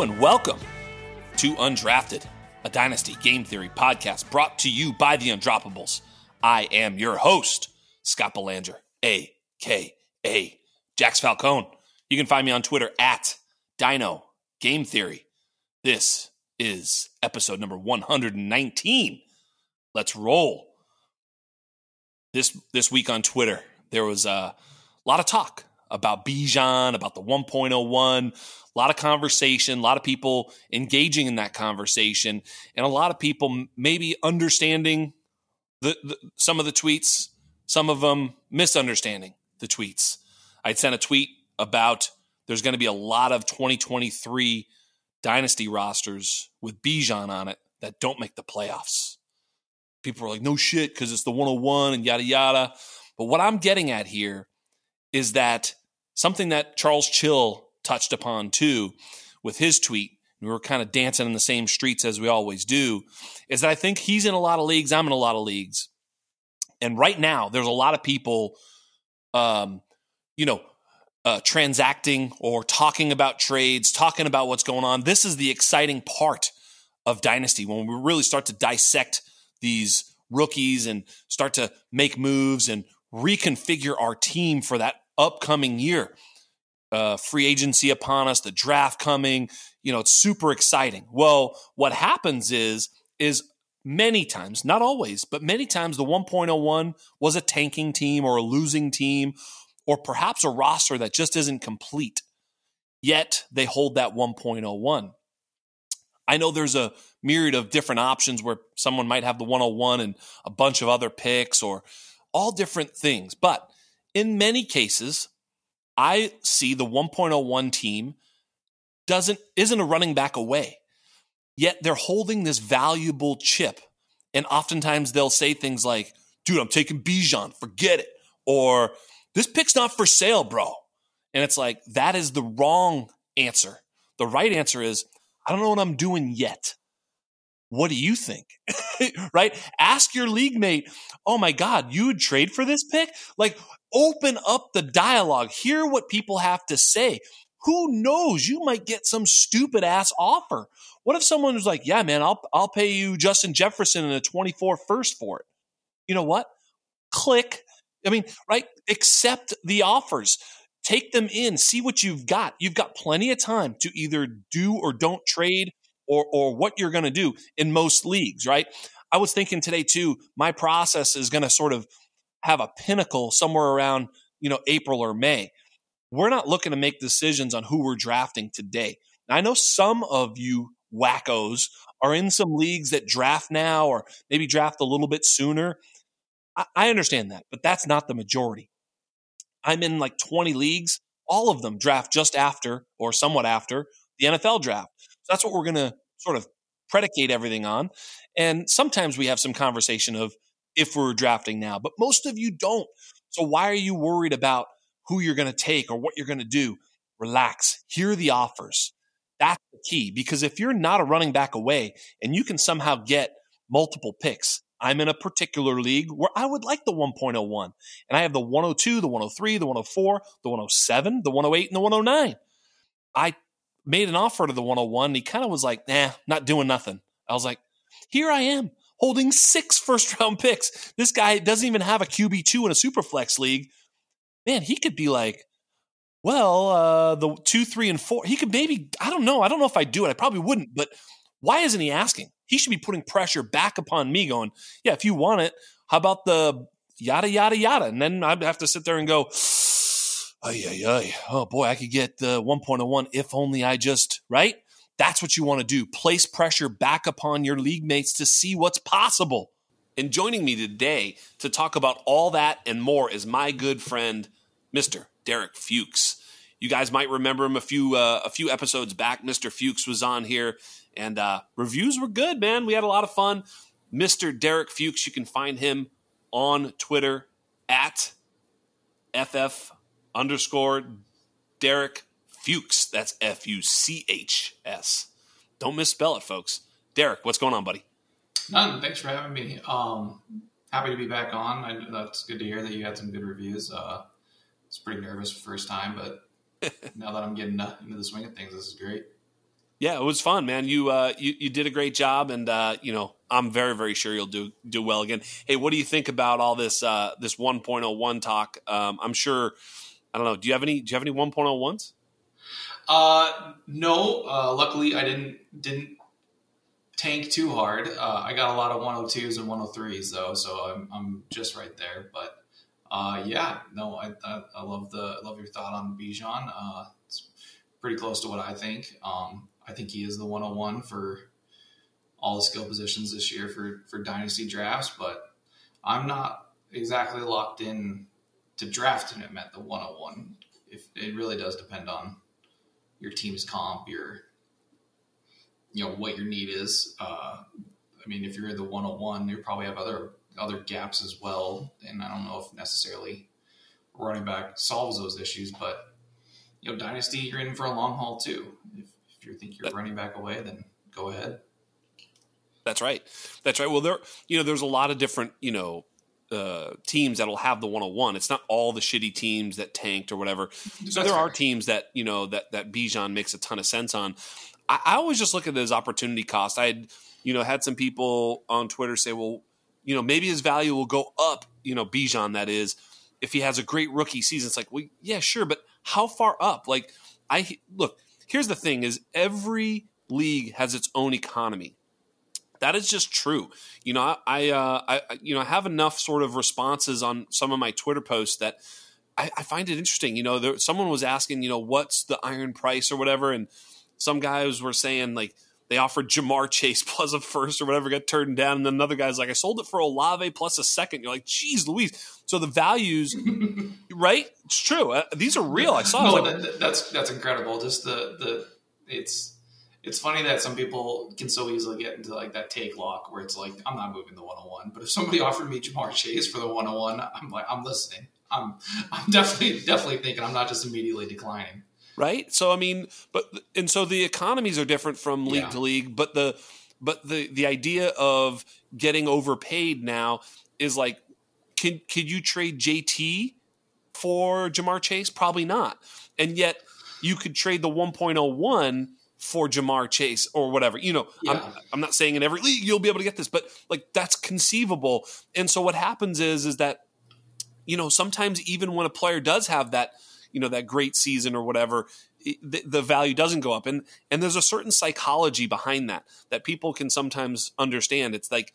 And welcome to Undrafted, a Dynasty Game Theory podcast brought to you by the Undroppables. I am your host, Scott Belanger, a.k.a. Jax Falcone. You can find me on Twitter at Dyno Game Theory. This is episode number 119. Let's roll. This this week on Twitter, there was a lot of talk about Bijan, about the 1.01 a lot of conversation, a lot of people engaging in that conversation, and a lot of people maybe understanding the, the, some of the tweets, some of them misunderstanding the tweets. I'd sent a tweet about there's going to be a lot of 2023 dynasty rosters with Bijan on it that don't make the playoffs. People are like, no shit, because it's the 101 and yada yada. But what I'm getting at here is that something that Charles Chill touched upon too with his tweet. We were kind of dancing in the same streets as we always do. Is that I think he's in a lot of leagues. I'm in a lot of leagues. And right now, there's a lot of people, um, you know, uh, transacting or talking about trades, talking about what's going on. This is the exciting part of Dynasty when we really start to dissect these rookies and start to make moves and reconfigure our team for that upcoming year uh, free agency upon us, the draft coming. You know, it's super exciting. Well, what happens is is many times, not always, but many times, the 1.01 was a tanking team or a losing team, or perhaps a roster that just isn't complete. Yet they hold that 1.01. I know there's a myriad of different options where someone might have the 101 and a bunch of other picks or all different things. But in many cases, I see the 1.01 team doesn't isn't a running back away. Yet they're holding this valuable chip. And oftentimes they'll say things like, dude, I'm taking Bijan, forget it. Or this pick's not for sale, bro. And it's like, that is the wrong answer. The right answer is, I don't know what I'm doing yet. What do you think? right? Ask your league mate, oh my God, you would trade for this pick? Like, open up the dialogue, hear what people have to say. Who knows? You might get some stupid ass offer. What if someone was like, "Yeah, man, I'll I'll pay you Justin Jefferson and a 24 first for it." You know what? Click. I mean, right? Accept the offers. Take them in. See what you've got. You've got plenty of time to either do or don't trade or or what you're going to do in most leagues, right? I was thinking today too, my process is going to sort of have a pinnacle somewhere around, you know, April or May. We're not looking to make decisions on who we're drafting today. Now, I know some of you wackos are in some leagues that draft now or maybe draft a little bit sooner. I, I understand that, but that's not the majority. I'm in like 20 leagues. All of them draft just after or somewhat after the NFL draft. So that's what we're going to sort of predicate everything on. And sometimes we have some conversation of if we're drafting now, but most of you don't. So why are you worried about who you're going to take or what you're going to do? Relax. Hear the offers. That's the key because if you're not a running back away and you can somehow get multiple picks, I'm in a particular league where I would like the 1.01 and I have the 102, the 103, the 104, the 107, the 108, and the 109. I made an offer to the 101 and he kind of was like, nah, not doing nothing. I was like, here I am holding six first round picks. This guy doesn't even have a QB2 in a super flex league. Man, he could be like well, uh, the two, three, and four, he could maybe, I don't know. I don't know if I do it. I probably wouldn't, but why isn't he asking? He should be putting pressure back upon me, going, yeah, if you want it, how about the yada, yada, yada? And then I'd have to sit there and go, ay, ay, ay. oh boy, I could get the 1.01 if only I just, right? That's what you want to do. Place pressure back upon your league mates to see what's possible. And joining me today to talk about all that and more is my good friend, Mr. Derek Fuchs. You guys might remember him a few uh, a few episodes back. Mr. Fuchs was on here, and uh, reviews were good, man. We had a lot of fun. Mr. Derek Fuchs, you can find him on Twitter at ff underscore Derek Fuchs. That's F U C H S. Don't misspell it, folks. Derek, what's going on, buddy? None. Thanks for having me. Um, happy to be back on. I, that's good to hear that you had some good reviews. Uh, was pretty nervous first time, but now that I'm getting uh, into the swing of things, this is great. Yeah, it was fun, man. You uh, you you did a great job, and uh, you know I'm very very sure you'll do do well again. Hey, what do you think about all this uh, this 1.01 talk? Um, I'm sure. I don't know. Do you have any? Do you have any 1.01s? Uh, no. Uh, luckily, I didn't didn't tank too hard. Uh, I got a lot of 102s and 103s though, so I'm I'm just right there. But uh, yeah, no, I, I, I, love the love your thought on Bijan. Uh, it's pretty close to what I think. Um, I think he is the 101 for all the skill positions this year for for dynasty drafts, but I'm not exactly locked in to drafting him at the 101. If it really does depend on your team's comp, your you know what your need is. Uh, I mean, if you're in the 101, you probably have other other gaps as well. And I don't know if necessarily running back solves those issues, but you know, dynasty, you're in for a long haul too. If, if you think you're running back away, then go ahead. That's right. That's right. Well, there, you know, there's a lot of different, you know, uh, teams that'll have the 101. It's not all the shitty teams that tanked or whatever. So That's there are teams that you know that that Bijan makes a ton of sense on. I, I always just look at as opportunity cost. I had you know had some people on Twitter say, well, you know, maybe his value will go up, you know, Bijan, that is, if he has a great rookie season. It's like, well, yeah, sure, but how far up? Like, I look, here's the thing is every league has its own economy. That is just true. You know, I, uh, I, you know, I have enough sort of responses on some of my Twitter posts that I, I find it interesting. You know, there, someone was asking, you know, what's the iron price or whatever, and some guys were saying like, they offered Ja'Marr Chase plus a first or whatever, got turned down. And then another guy's like, I sold it for Olave plus a second. You're like, geez, Louise. So the values, right? It's true. Uh, these are real. I saw. No, like, that, that's that's incredible. Just the the it's it's funny that some people can so easily get into like that take lock where it's like I'm not moving the 101. But if somebody offered me Ja'Marr Chase for the 101, I'm like I'm listening. I'm I'm definitely definitely thinking I'm not just immediately declining right? So I mean, but and so the economies are different from league yeah. to league, but the but the the idea of getting overpaid now is like, can could you trade JT for Ja'Marr Chase? Probably not, and yet you could trade the 1.01 for Ja'Marr Chase or whatever. You know, yeah. I'm, I'm not saying in every league you'll be able to get this, but like that's conceivable. And so what happens is is that you know sometimes even when a player does have that you know that great season or whatever the, the, value doesn't go up and and there's a certain psychology behind that that people can sometimes understand it's like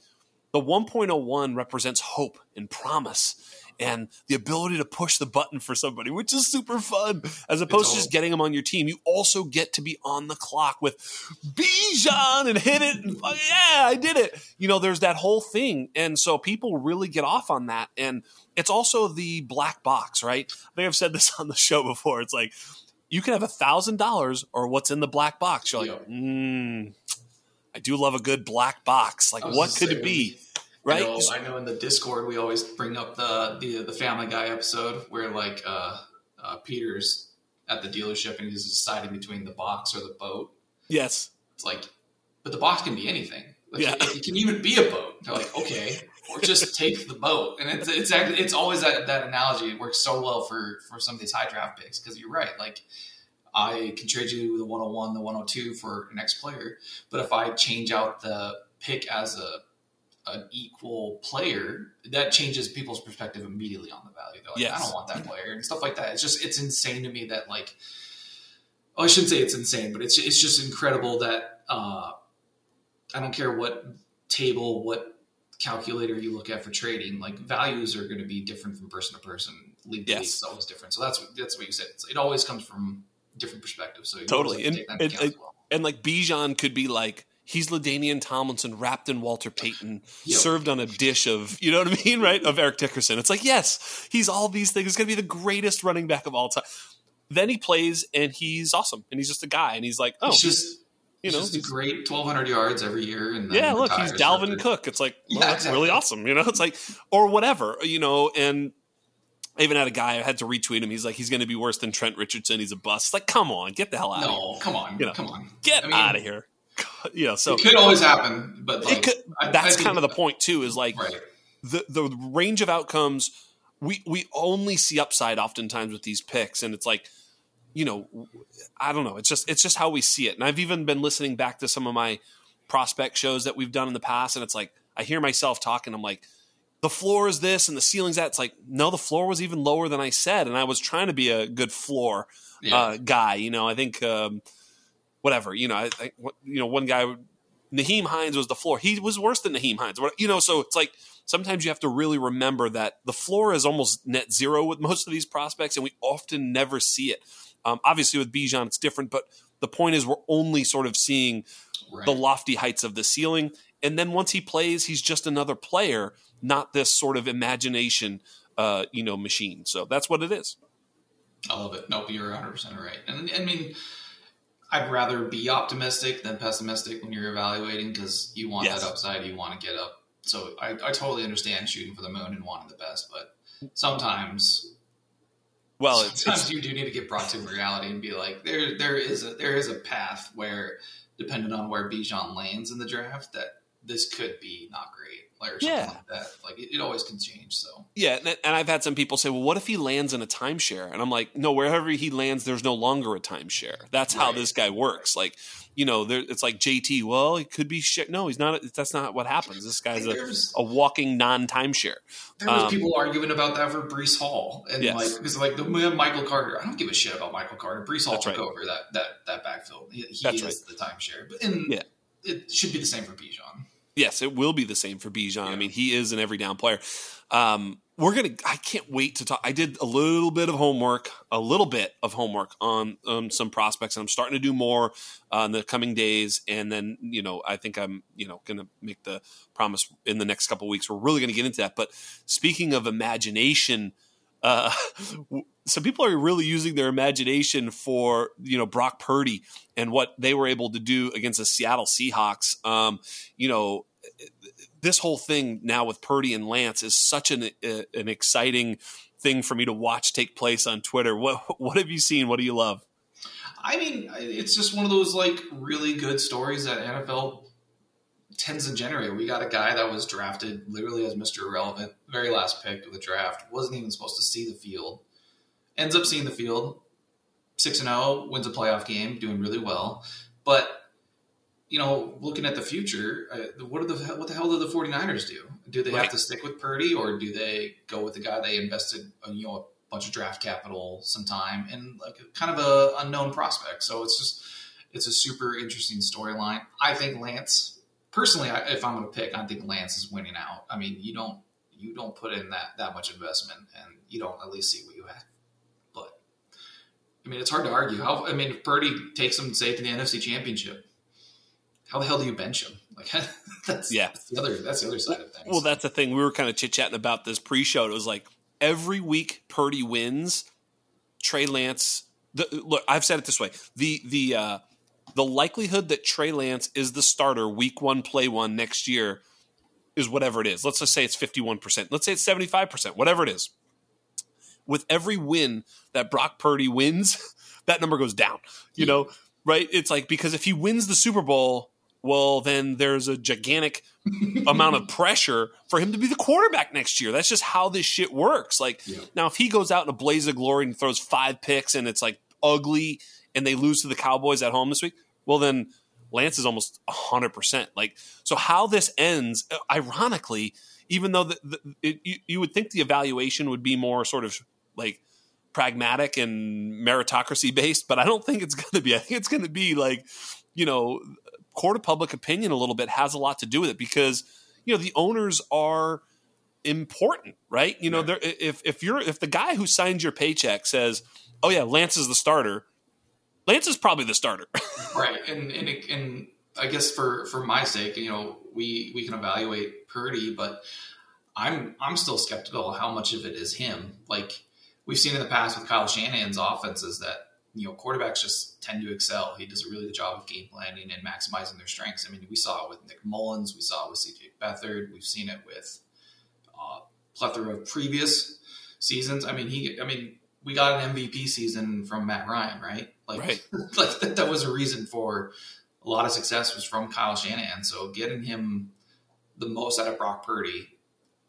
the 1.01 represents hope and promise and the ability to push the button for somebody, which is super fun. As opposed to just getting them on your team, you also get to be on the clock with Bijan and hit it. And, yeah, I did it. You know, there's that whole thing, and so people really get off on that. And it's also the black box, right? I think I've said this on the show before. It's like you can have a thousand dollars or what's in the black box. You're like, mm, I do love a good black box. Like, what could saying, it be? Right? I know, I know, in the Discord we always bring up the the, the Family Guy episode where like uh, uh, Peter's at the dealership and he's deciding between the box or the boat. Yes, it's like, but the box can be anything. Like, yeah, it, it can even be a boat. They're like, okay, or just take the boat. And it's it's actually, it's always that that analogy. It works so well for for some of these high draft picks because you're right. Like I can trade you the 101, the 102 for an next player, but if I change out the pick as a an equal player, that changes people's perspective immediately on the value. They're like, Yes. I don't want that player and stuff like that. It's just it's insane to me that like oh, I shouldn't say it's insane, but it's it's just incredible that uh, I don't care what table, what calculator you look at for trading, like values are going to be different from person to person. League to Yes. is always different. So that's that's what you said. It's, it always comes from different perspectives. So you Totally. And- to take that into and- well. And like Bijan could be like he's LaDainian Tomlinson wrapped in Walter Payton, Yep. served on a dish of you know what I mean, right? Of Eric Dickerson. It's like yes, he's all these things. He's gonna be the greatest running back of all time. Then he plays and he's awesome, and he's just a guy, and he's like, oh, just you know, He's just great 1,200 yards every year. And yeah, look, he's Dalvin after- Cook. It's like, well, Yeah, that's exactly. really awesome. You know, it's like, or whatever, you know, and I even had a guy, I had to retweet him. He's like, he's going to be worse than Trent Richardson. He's a bust. Like, come on, get the hell out of here. No, come on, You know, come on, Get I mean, out of here. you know, so it could always happen, but like, it could, that's I think- kind of the point too, is like right. the, the range of outcomes, we, we only see upside oftentimes with these picks. And it's like, you know, I don't know. It's just it's just how we see it. And I've even been listening back to some of my prospect shows that we've done in the past, and it's like I hear myself talking. I'm like, the floor is this and the ceiling's that. It's like no, the floor was even lower than I said, and I was trying to be a good floor Yeah. uh, guy. You know, I think um, whatever. You know, I think what- you know one guy, Nyheim Hines was the floor. He was worse than Nyheim Hines. You know, so it's like sometimes you have to really remember that the floor is almost net zero with most of these prospects, and we often never see it. Um, obviously, with Bijan, it's different, but the point is we're only sort of seeing right. the lofty heights of the ceiling. And then once he plays, he's just another player, not this sort of imagination, uh, you know, machine. So that's what it is. I love it. Nope, you're 100 percent right. And I mean, I'd rather be optimistic than pessimistic when you're evaluating because you want Yes. that upside, you want to get up. So I, I totally understand shooting for the moon and wanting the best, but sometimes, Well, it's, sometimes it's you do need to get brought to reality and be like, there, there is a there is a path where, depending on where Bijan lands in the draft, that this could be not great, or something Yeah. like that. Like it, it always can change. So yeah. And, and I've had some people say, well, what if he lands in a timeshare? And I'm like, no, wherever he lands, there's no longer a timeshare. That's how this guy works. Like, you know, there, it's like JT. Well, he could be shit. No, he's not. That's not what happens. This guy's a, a walking non timeshare. There was Um, people arguing about that for Breece Hall, and Yes. like because like the man Michael Carter. I don't give a shit about Michael Carter. Breece Hall That's took right. over that that that backfield. He, he That's is the timeshare, but and Yeah. it should be the same for Bijan. Yes, it will be the same for Bijan. I mean, he is an every down player. Um, we're gonna. I can't wait to talk. I did a little bit of homework, a little bit of homework on um, some prospects, and I'm starting to do more uh, in the coming days. And then, you know, I think I'm, you know, gonna make the promise in the next couple of weeks. We're really gonna get into that. But speaking of imagination, uh, some people are really using their imagination for you know Brock Purdy and what they were able to do against the Seattle Seahawks. Um, you know, this whole thing now with Purdy and Lance is such an uh, an exciting thing for me to watch take place on Twitter. What what have you seen? What do you love? I mean, it's just one of those like really good stories that NFL tends to generate. We got a guy that was drafted literally as Mr. Irrelevant, very last pick of the draft, wasn't even supposed to see the field, ends up seeing the field, six and zero, wins a playoff game, doing really well. But you know, looking at the future, uh, what are the what the hell do the 49ers do? Do they Right. have to stick with Purdy, or do they go with the guy they invested, uh, you know, a bunch of draft capital, some time, and like kind of a unknown prospect? So it's just it's a super interesting storyline. I think Lance, personally, I, if I'm going to pick, I think Lance is winning out. I mean, you don't you don't put in that that much investment, and you don't at least see what you have. But I mean, it's hard to argue. How I mean, if Purdy takes them, say, to the NFC Championship, how the hell do you bench him? Like that's Yeah. that's the other that's the other side of things. Well, that's the thing. We were kind of chit chatting about this pre-show. It was like every week Purdy wins, Trey Lance. The, look, I've said it this way: the the uh, the likelihood that Trey Lance is the starter week one, play one next year is whatever it is. Let's just say it's fifty one percent. Let's say it's seventy five percent. Whatever it is. With every win that Brock Purdy wins, that number goes down. You know, right? It's like because if he wins the Super Bowl, well, then there's a gigantic amount of pressure for him to be the quarterback next year. That's just how this shit works. Like Yeah. now, if he goes out in a blaze of glory and throws five picks and it's like ugly and they lose to the Cowboys at home this week, well then Lance is almost 100%. Like, so how this ends, uh, ironically, even though the, the, it, you, you would think the evaluation would be more sort of like pragmatic and meritocracy based, but I don't think it's going to be. I think it's going to be like, you know, court of public opinion a little bit has a lot to do with it because, you know, the owners are important, right? You know, right. if if you're if the guy who signs your paycheck says, "Oh yeah, Lance is the starter," Lance is probably the starter, right? And and and I guess for for my sake, you know, we we can evaluate Purdy, but I'm I'm still skeptical how much of it is him. Like we've seen in the past with Kyle Shanahan's offenses that you know quarterbacks just tend to excel. He does a really good job of game planning and maximizing their strengths. I mean, we saw it with Nick Mullens, we saw it with CJ Beathard, we've seen it with uh, plethora of previous seasons. I mean, he, I mean, we got an MVP season from Matt Ryan, right? Like, right. like that, that was a reason for a lot of success was from Kyle Shanahan. So getting him the most out of Brock Purdy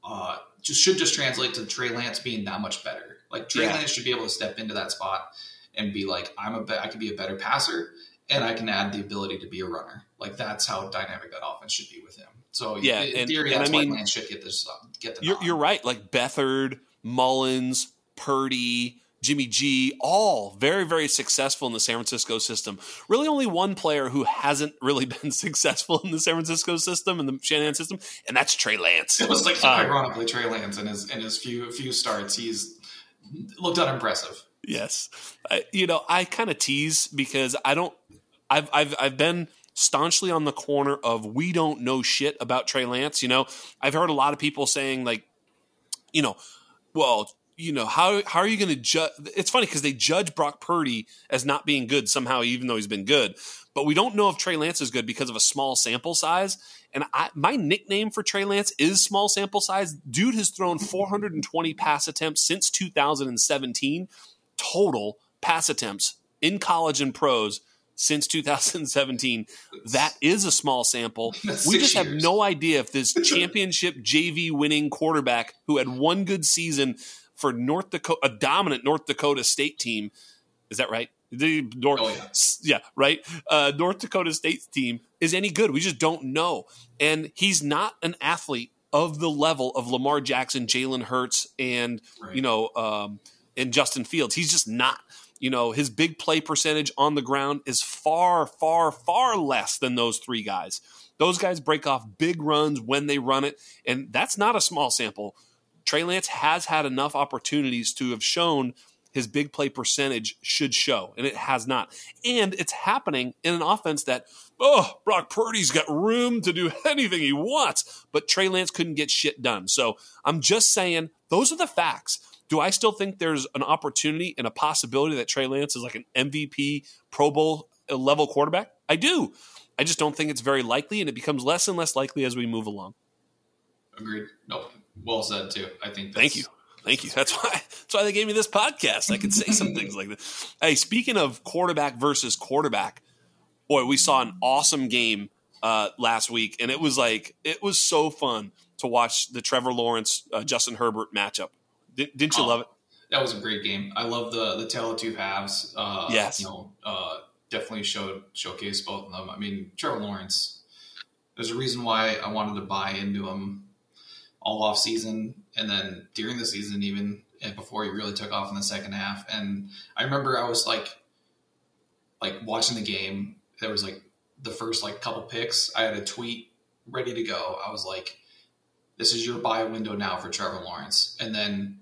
uh, just should just translate to Trey Lance being that much better. Like Trey yeah. Lance should be able to step into that spot and be like, I'm a, be- I can be a better passer and I can add the ability to be a runner. Like that's how dynamic that offense should be with him. So yeah, in and, theory, and that's I mean, why Lance should get this. Uh, get the. You're, you're, right. Like Beathard, Mullens, Purdy, Jimmy G, all very very successful in the San Francisco system. Really, only one player who hasn't really been successful in the San Francisco system and the Shanahan system, and that's Trey Lance. It was like um, ironically Trey Lance in his in his few few starts, he's looked unimpressive. Yes, I, you know I kind of tease because I don't. I've I've I've been staunchly on the corner of we don't know shit about Trey Lance. You know, I've heard a lot of people saying like, you know, well, you know, how how are you going to judge? It's funny because they judge Brock Purdy as not being good somehow, even though he's been good. But we don't know if Trey Lance is good because of a small sample size. And I, my nickname for Trey Lance is small sample size. Dude has thrown 420 pass attempts since 2017 total pass attempts in college and pros since 2017. That is a small sample. we just years. have no idea if this championship JV winning quarterback who had one good season for North Dakota, a dominant North Dakota State team, is that right? The North, oh, yeah. yeah. right. Uh, North Dakota State's team is any good. We just don't know, and he's not an athlete of the level of Lamar Jackson, Jalen Hurts, and right. you know, um, and Justin Fields. He's just not you know, his big play percentage on the ground is far, far, far less than those three guys. Those guys break off big runs when they run it, and that's not a small sample. Trey Lance has had enough opportunities to have shown his big play percentage should show, and it has not. And it's happening in an offense that, oh, Brock Purdy's got room to do anything he wants, but Trey Lance couldn't get shit done. So I'm just saying, those are the facts. Do I still think there's an opportunity and a possibility that Trey Lance is like an MVP, Pro Bowl level quarterback? I do. I just don't think it's very likely, and it becomes less and less likely as we move along. Agreed. Nope. Well said too. I think. Thank you. Thank you. That's why. That's why they gave me this podcast. I can say some things like that. Hey, speaking of quarterback versus quarterback, boy, we saw an awesome game uh, last week, and it was like it was so fun to watch the Trevor Lawrence uh, Justin Herbert matchup. Did, not you oh, love it? That was a great game. I love the the tale of two halves. Uh, yes, you know, uh, definitely showed showcase both of them. I mean, Trevor Lawrence. There's a reason why I wanted to buy into him all off season, and then during the season, even and before he really took off in the second half. And I remember I was like, like watching the game. There was like the first like couple picks. I had a tweet ready to go. I was like, "This is your buy window now for Trevor Lawrence." And then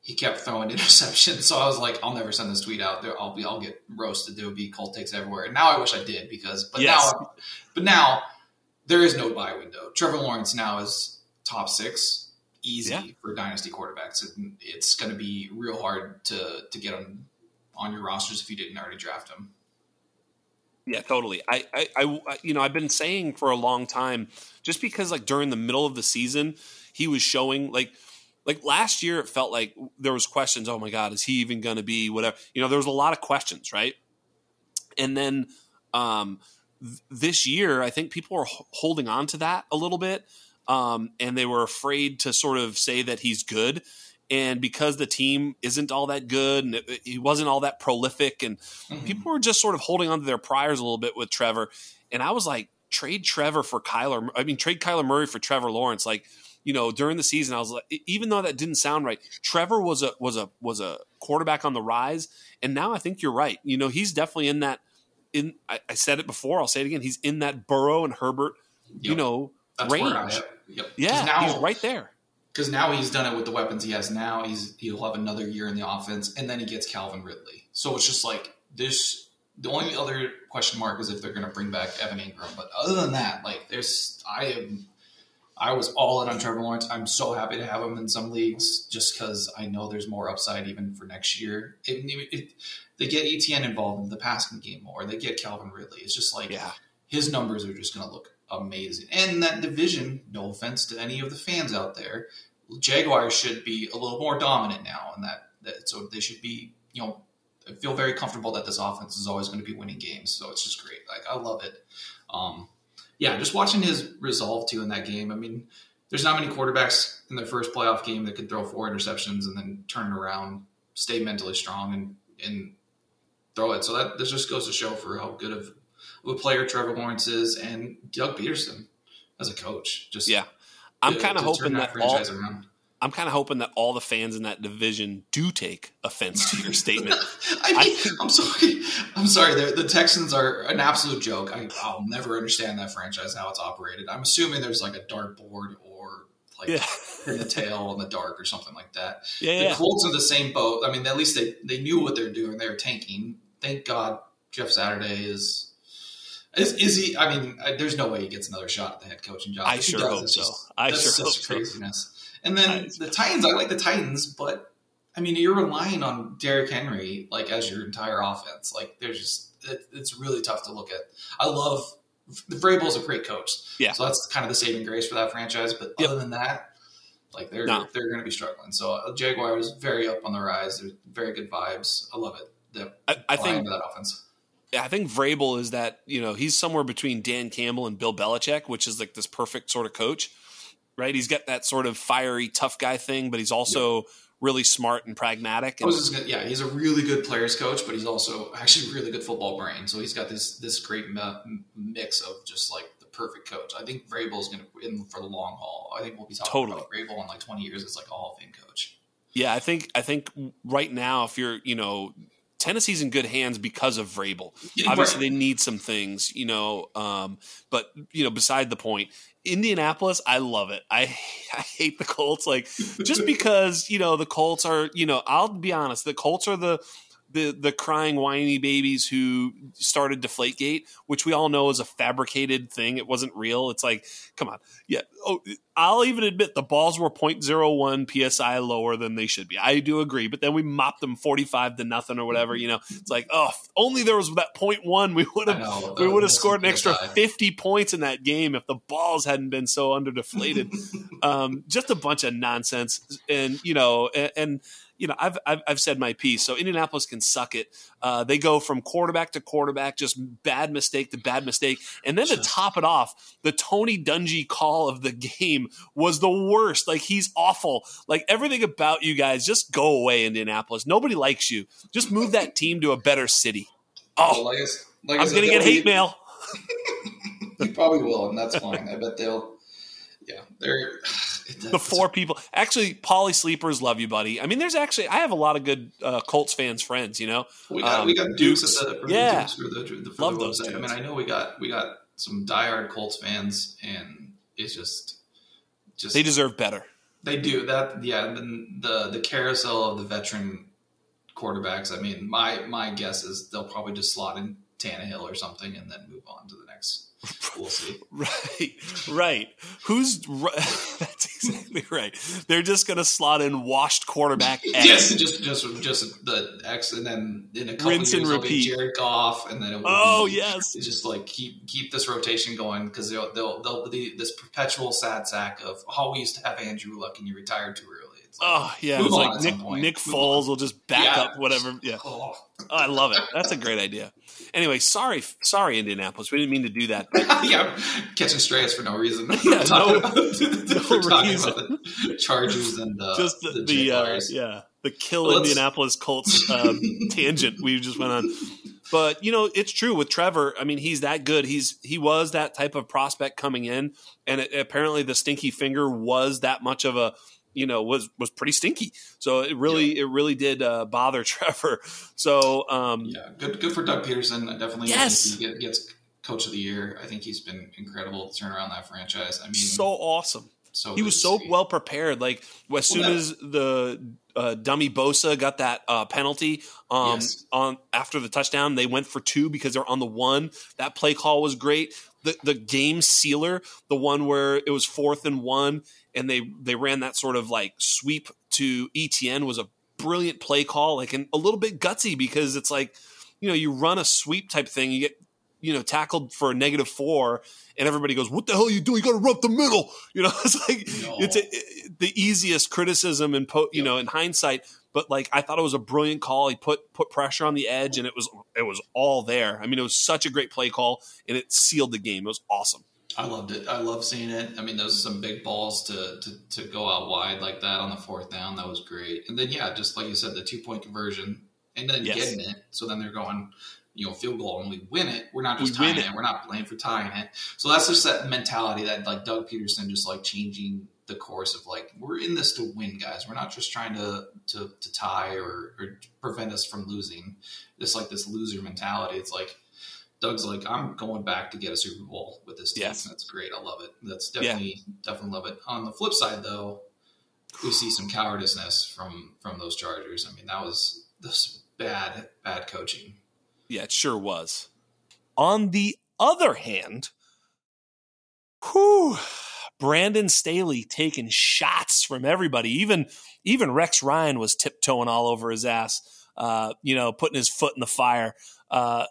he kept throwing interceptions. So I was like, I'll never send this tweet out there. I'll be, I'll get roasted. There will be cold takes everywhere. And now I wish I did because, but yes. now, but now there is no buy window. Trevor Lawrence now is top six, easy yeah. for dynasty quarterbacks. It's going to be real hard to to get him on your rosters if you didn't already draft him. Yeah, totally. I, I, I, you know, I've been saying for a long time, just because like during the middle of the season, he was showing like like last year it felt like there was questions oh my god is he even going to be whatever you know there was a lot of questions right and then um, th- this year i think people are h- holding on to that a little bit um, and they were afraid to sort of say that he's good and because the team isn't all that good and it, he wasn't all that prolific and mm-hmm. people were just sort of holding on to their priors a little bit with trevor and I was like, trade Trevor for Kyler. I mean, trade Kyler Murray for Trevor Lawrence. Like, you know, during the season, I was like, even though that didn't sound right, Trevor was a was a was a quarterback on the rise, and now I think you're right. You know, he's definitely in that. In I, I said it before, I'll say it again. He's in that Burrow and Herbert, you know, That's range. Yep. Yeah, now, he's right there. Because now he's done it with the weapons he has now. He's he'll have another year in the offense, and then he gets Calvin Ridley. So it's just like this. The only other question mark is if they're going to bring back Evan Engram. But other than that, like there's, I am, I was all in on Trevor Lawrence. I'm so happy to have him in some leagues, just because I know there's more upside even for next year. It, it, they get ETN involved in the passing game more. They get Calvin Ridley. It's just like Yeah, his numbers are just going to look amazing. And that division, no offense to any of the fans out there, Jaguars should be a little more dominant now, and that, that so they should be, you know, I feel very comfortable that this offense is always going to be winning games. So it's just great. Like I love it. Um, yeah, just watching his resolve too in that game. I mean, there's not many quarterbacks in their first playoff game that could throw four interceptions and then turn it around, stay mentally strong, and and throw it. So that this just goes to show for how good of, of a player Trevor Lawrence is, and Doug Pederson as a coach. Just yeah. I'm kind of hoping that all around. I'm kind of hoping that all the fans in that division do take offense to your statement. I mean, I, am sorry. I'm sorry. The, the Texans are an absolute joke. I, I'll never understand that franchise how it's operated. I'm assuming there's like a dartboard or like Yeah. in the tail in the dark or something like that. Yeah, The yeah. Colts are the same boat. I mean, at least they they knew what they're doing. They were tanking. Thank God Jeff Saturday is. Is, is he? I mean, I, there's no way he gets another shot at the head coaching job. I If sure does, hope so. just- I sure hope so. craziness. And then the Titans, I like the Titans, but I mean, you're relying on Derrick Henry like as your entire offense. Like, there's just it, it's really tough to look at. I love the Vrabel's a great coach, Yeah. So that's kind of the saving grace for that franchise. But Yep. other than that, like they're No. they're going to be struggling. So uh, Jaguar is very up on the rise. There's very good vibes. I love it. The I, I think that offense. I think Vrabel is that you know he's somewhere between Dan Campbell and Bill Belichick, which is like this perfect sort of coach, right? He's got that sort of fiery tough guy thing, but he's also really smart and pragmatic. And, gonna, yeah, he's a really good players coach, but he's also actually a really good football brain. So he's got this this great mi- mix of just like the perfect coach. I think Vrabel's going to in for the long haul. I think we'll be talking Totally. about Vrabel in like twenty years. as like a Hall of Fame coach. yeah, I think I think right now, if you're you know Tennessee's in good hands because of Vrabel. Obviously, right. they need some things, you know. Um, but you know, beside the point, Indianapolis, I love it. I I hate the Colts, like just because you know the Colts are, you know, I'll be honest, the Colts are the the the crying whiny babies who started Deflategate, which we all know is a fabricated thing. It wasn't real. It's like, come on, yeah. Oh, I'll even admit the balls were 0.01 psi lower than they should be. I do agree, but then we mopped them 45 to nothing or whatever. You know, it's like, oh, only there was that 0.1, we would have we would have scored an extra. 50 points in that game if the balls hadn't been so under deflated. um, just a bunch of nonsense. And, you know, and, and you know, I've, I've, I've said my piece. So Indianapolis can suck it. Uh, they go from quarterback to quarterback, just bad mistake to bad mistake. And then to top it off, the Tony Dungy call of the game was the worst. Like he's awful. Like everything about you guys, just go away, Indianapolis. Nobody likes you. Just move that team to a better city. Oh, like I, like I I'm going to get hate be- mail. You probably will, and that's fine. I bet they'll. Yeah, they're the four people. Actually, Polly Sleepers love you, buddy. I mean, there's actually I have a lot of good uh, Colts fans friends. You know, We got Um, we got Dukes, Dukes. the for Yeah. Dukes for the, the Love the those website. I mean, I know we got we got some diehard Colts fans, and it's just just they deserve better. They do that. Yeah, and the the carousel of the veteran quarterbacks. I mean, my my guess is they'll probably just slot in Tannehill or something, and then move on to the next. We'll see. Right, right. Who's that's exactly right. They're just going to slot in washed quarterback. X. Yes, just just just the X, and then in a couple Rinse years and repeat. Jared Goff, and then it will Oh be, yes, just like keep keep this rotation going because they'll they'll they'll be this perpetual sad sack of oh we used to have Andrew Luck and you retired too early. Like, Oh yeah, it's like Nick. Nick Foles will just back Yeah. up whatever. Yeah, oh. oh, I love it. That's a great idea. Anyway, sorry, sorry, Indianapolis. We didn't mean to do that. yeah, catching strays for no reason. Yeah, no- about, we're reason. about the Chargers and uh, just the, the, the, uh, yeah the kill Well, Indianapolis Colts um, tangent we just went on. But you know, it's true with Trevor. I mean, he's that good. He's he was that type of prospect coming in, and it, apparently the stinky finger was that much of a you know was was pretty stinky. So it really yeah. it really did uh, bother Trevor. So um, yeah, good good for Doug Pederson. I definitely yes. he gets coach of the year. I think he's been incredible to turn around that franchise. I mean, so awesome. So he was so well prepared. Like as soon well, as the uh, dummy Bosa got that uh, penalty um, yes. on after the touchdown, they went for two because they're on the one. That play call was great. The the game sealer, the one where it was fourth and one, and they they ran that sort of like sweep to ETN was a brilliant play call, like and a little bit gutsy because it's like you know you run a sweep type thing, you get you know tackled for a negative four and everybody goes what the hell are you doing? You got to run up the middle. You know it's like no. it's a, it, the easiest criticism and po- you yep. know in hindsight but like i thought it was a brilliant call. He put put pressure on the edge and it was it was all there. I mean it was such a great play call and it sealed the game. It was awesome I loved it. I love seeing it. I mean, those are some big balls to, to, to go out wide like that on the fourth down. That was great. And then, yeah, just like you said, the two point conversion and then yes. getting it. So then they're going, you know field goal and we win it, we're not just we tying it. it. We're not playing for tying it. So that's just that mentality that like Doug Pederson just like changing the course of like we're in this to win, guys. We're not just trying to to, to tie or, or prevent us from losing. Just like this loser mentality. It's like Doug's like, I'm going back to get a Super Bowl with this team. Yes. That's great. I love it. That's definitely yeah. definitely love it. On the flip side, though, we see some cowardice from from those Chargers. I mean, that was this bad bad coaching yeah, it sure was. On the other hand, whew, Brandon Staley taking shots from everybody. Even even Rex Ryan was tiptoeing all over his ass. Uh, you know, putting his foot in the fire. Uh,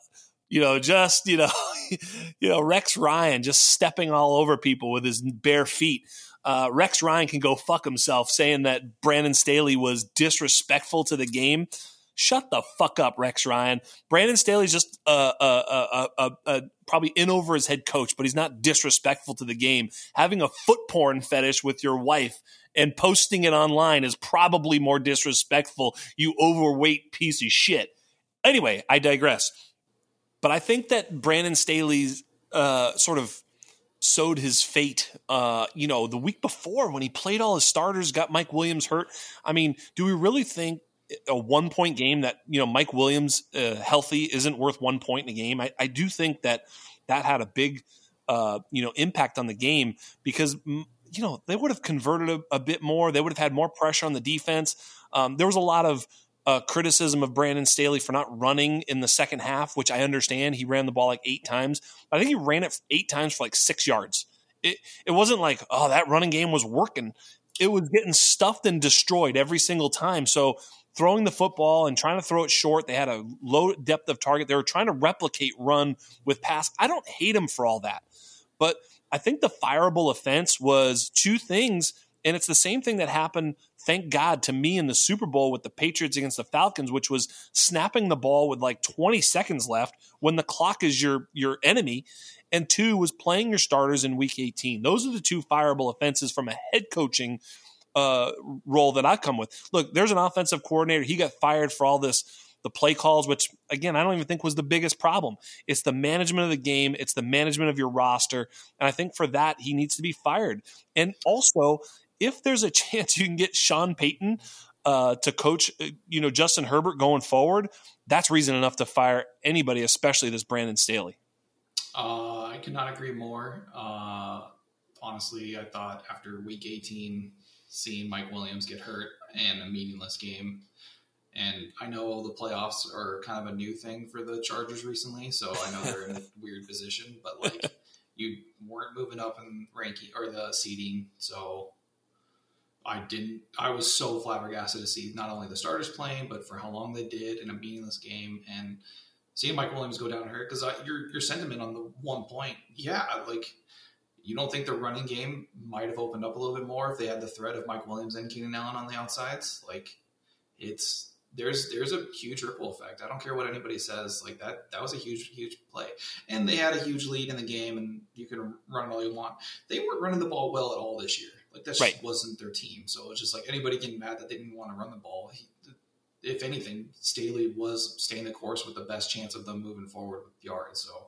you know, just you know, you know, Rex Ryan just stepping all over people with his bare feet. Uh, Rex Ryan can go fuck himself, saying that Brandon Staley was disrespectful to the game. Shut the fuck up, Rex Ryan. Brandon Staley's just uh, uh, uh, probably in over his head coach, but he's not disrespectful to the game. Having a foot porn fetish with your wife and posting it online is probably more disrespectful, you overweight piece of shit. Anyway, I digress. But I think that Brandon Staley's uh, sort of sowed his fate. Uh, you know, the week before when he played all his starters, got Mike Williams hurt. I mean, do we really think a one point game that you know Mike Williams uh, healthy isn't worth one point in a game. I, I do think that that had a big uh, you know impact on the game because you know they would have converted a, a bit more. They would have had more pressure on the defense. Um, there was a lot of uh, criticism of Brandon Staley for not running in the second half, which I understand. He ran the ball like eight times. I think he ran it eight times for like six yards. It it wasn't like oh that running game was working. It was getting stuffed and destroyed every single time. So throwing the football and trying to throw it short. They had a low depth of target. They were trying to replicate run with pass. I don't hate him for all that. But I think the fireable offense was two things, and it's the same thing that happened, thank God, to me in the Super Bowl with the Patriots against the Falcons, which was snapping the ball with like 20 seconds left when the clock is your your enemy. And two was playing your starters in week 18. Those are the two fireable offenses from a head coaching uh, role that I come with. Look, there's an offensive coordinator. He got fired for all this, the play calls, which again, I don't even think was the biggest problem. It's the management of the game, it's the management of your roster. And I think for that, he needs to be fired. And also, if there's a chance you can get Sean Payton uh, to coach, uh, you know, Justin Herbert going forward, that's reason enough to fire anybody, especially this Brandon Staley. Uh, I cannot agree more. Uh, honestly, I thought after week 18, seeing Mike Williams get hurt and a meaningless game. And I know the playoffs are kind of a new thing for the Chargers recently, so I know they're in a weird position, but like you weren't moving up in ranking or the seeding, so I didn't. I was so flabbergasted to see not only the starters playing, but for how long they did in a meaningless game, and seeing Mike Williams go down hurt because your your sentiment on the one point, yeah, like you don't think the running game might have opened up a little bit more if they had the threat of Mike Williams and Keenan Allen on the outsides? Like, it's there's there's a huge ripple effect. I don't care what anybody says. Like that that was a huge huge play, and they had a huge lead in the game, and you can run all you want. They weren't running the ball well at all this year. Like that right. wasn't their team. So it's just like anybody getting mad that they didn't want to run the ball. He, if anything, Staley was staying the course with the best chance of them moving forward with yards. So,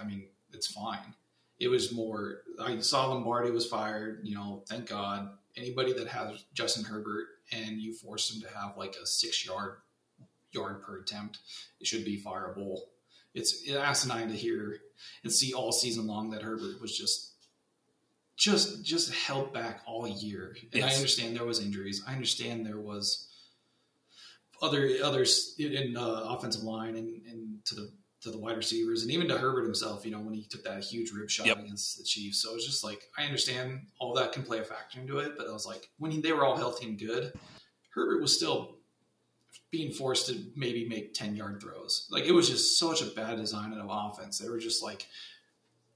I mean, it's fine. It was more. I saw Lombardi was fired. You know, thank God. Anybody that has Justin Herbert and you force him to have like a six yard yard per attempt, it should be fireable. It's asinine to hear and see all season long that Herbert was just just just held back all year. And yes. I understand there was injuries. I understand there was other others in uh, offensive line and, and to the to the wide receivers and even to Herbert himself, you know, when he took that huge rib shot yep. against the Chiefs. So it's just like I understand all that can play a factor into it, but I was like when he, they were all healthy and good, Herbert was still being forced to maybe make 10 yard throws. Like it was just such a bad design of offense. They were just like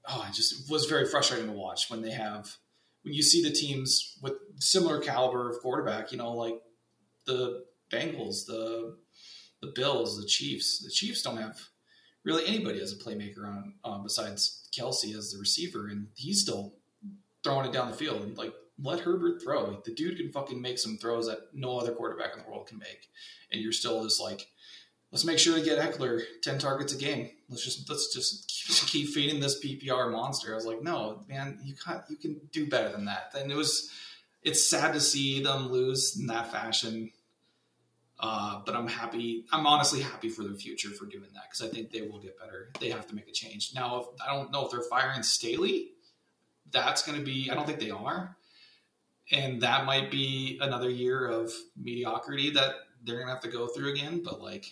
oh, it just was very frustrating to watch when they have when you see the teams with similar caliber of quarterback, you know, like the Bengals, the the Bills, the Chiefs. The Chiefs don't have really anybody as a playmaker on uh, besides Kelce as the receiver, and he's still throwing it down the field. And like, let Herbert throw. the dude can fucking make some throws that no other quarterback in the world can make, and you're still just like, let's make sure to get Ekeler ten targets a game. Let's just let's just keep, feeding this PPR monster. I was like, no, man, you can you can do better than that. And it was it's sad to see them lose in that fashion. Uh, but I'm happy. I'm honestly happy for the future for doing that because I think they will get better. They have to make a change now. If, I don't know if they're firing Staley. That's going to be. I don't think they are, and that might be another year of mediocrity that they're going to have to go through again. But like,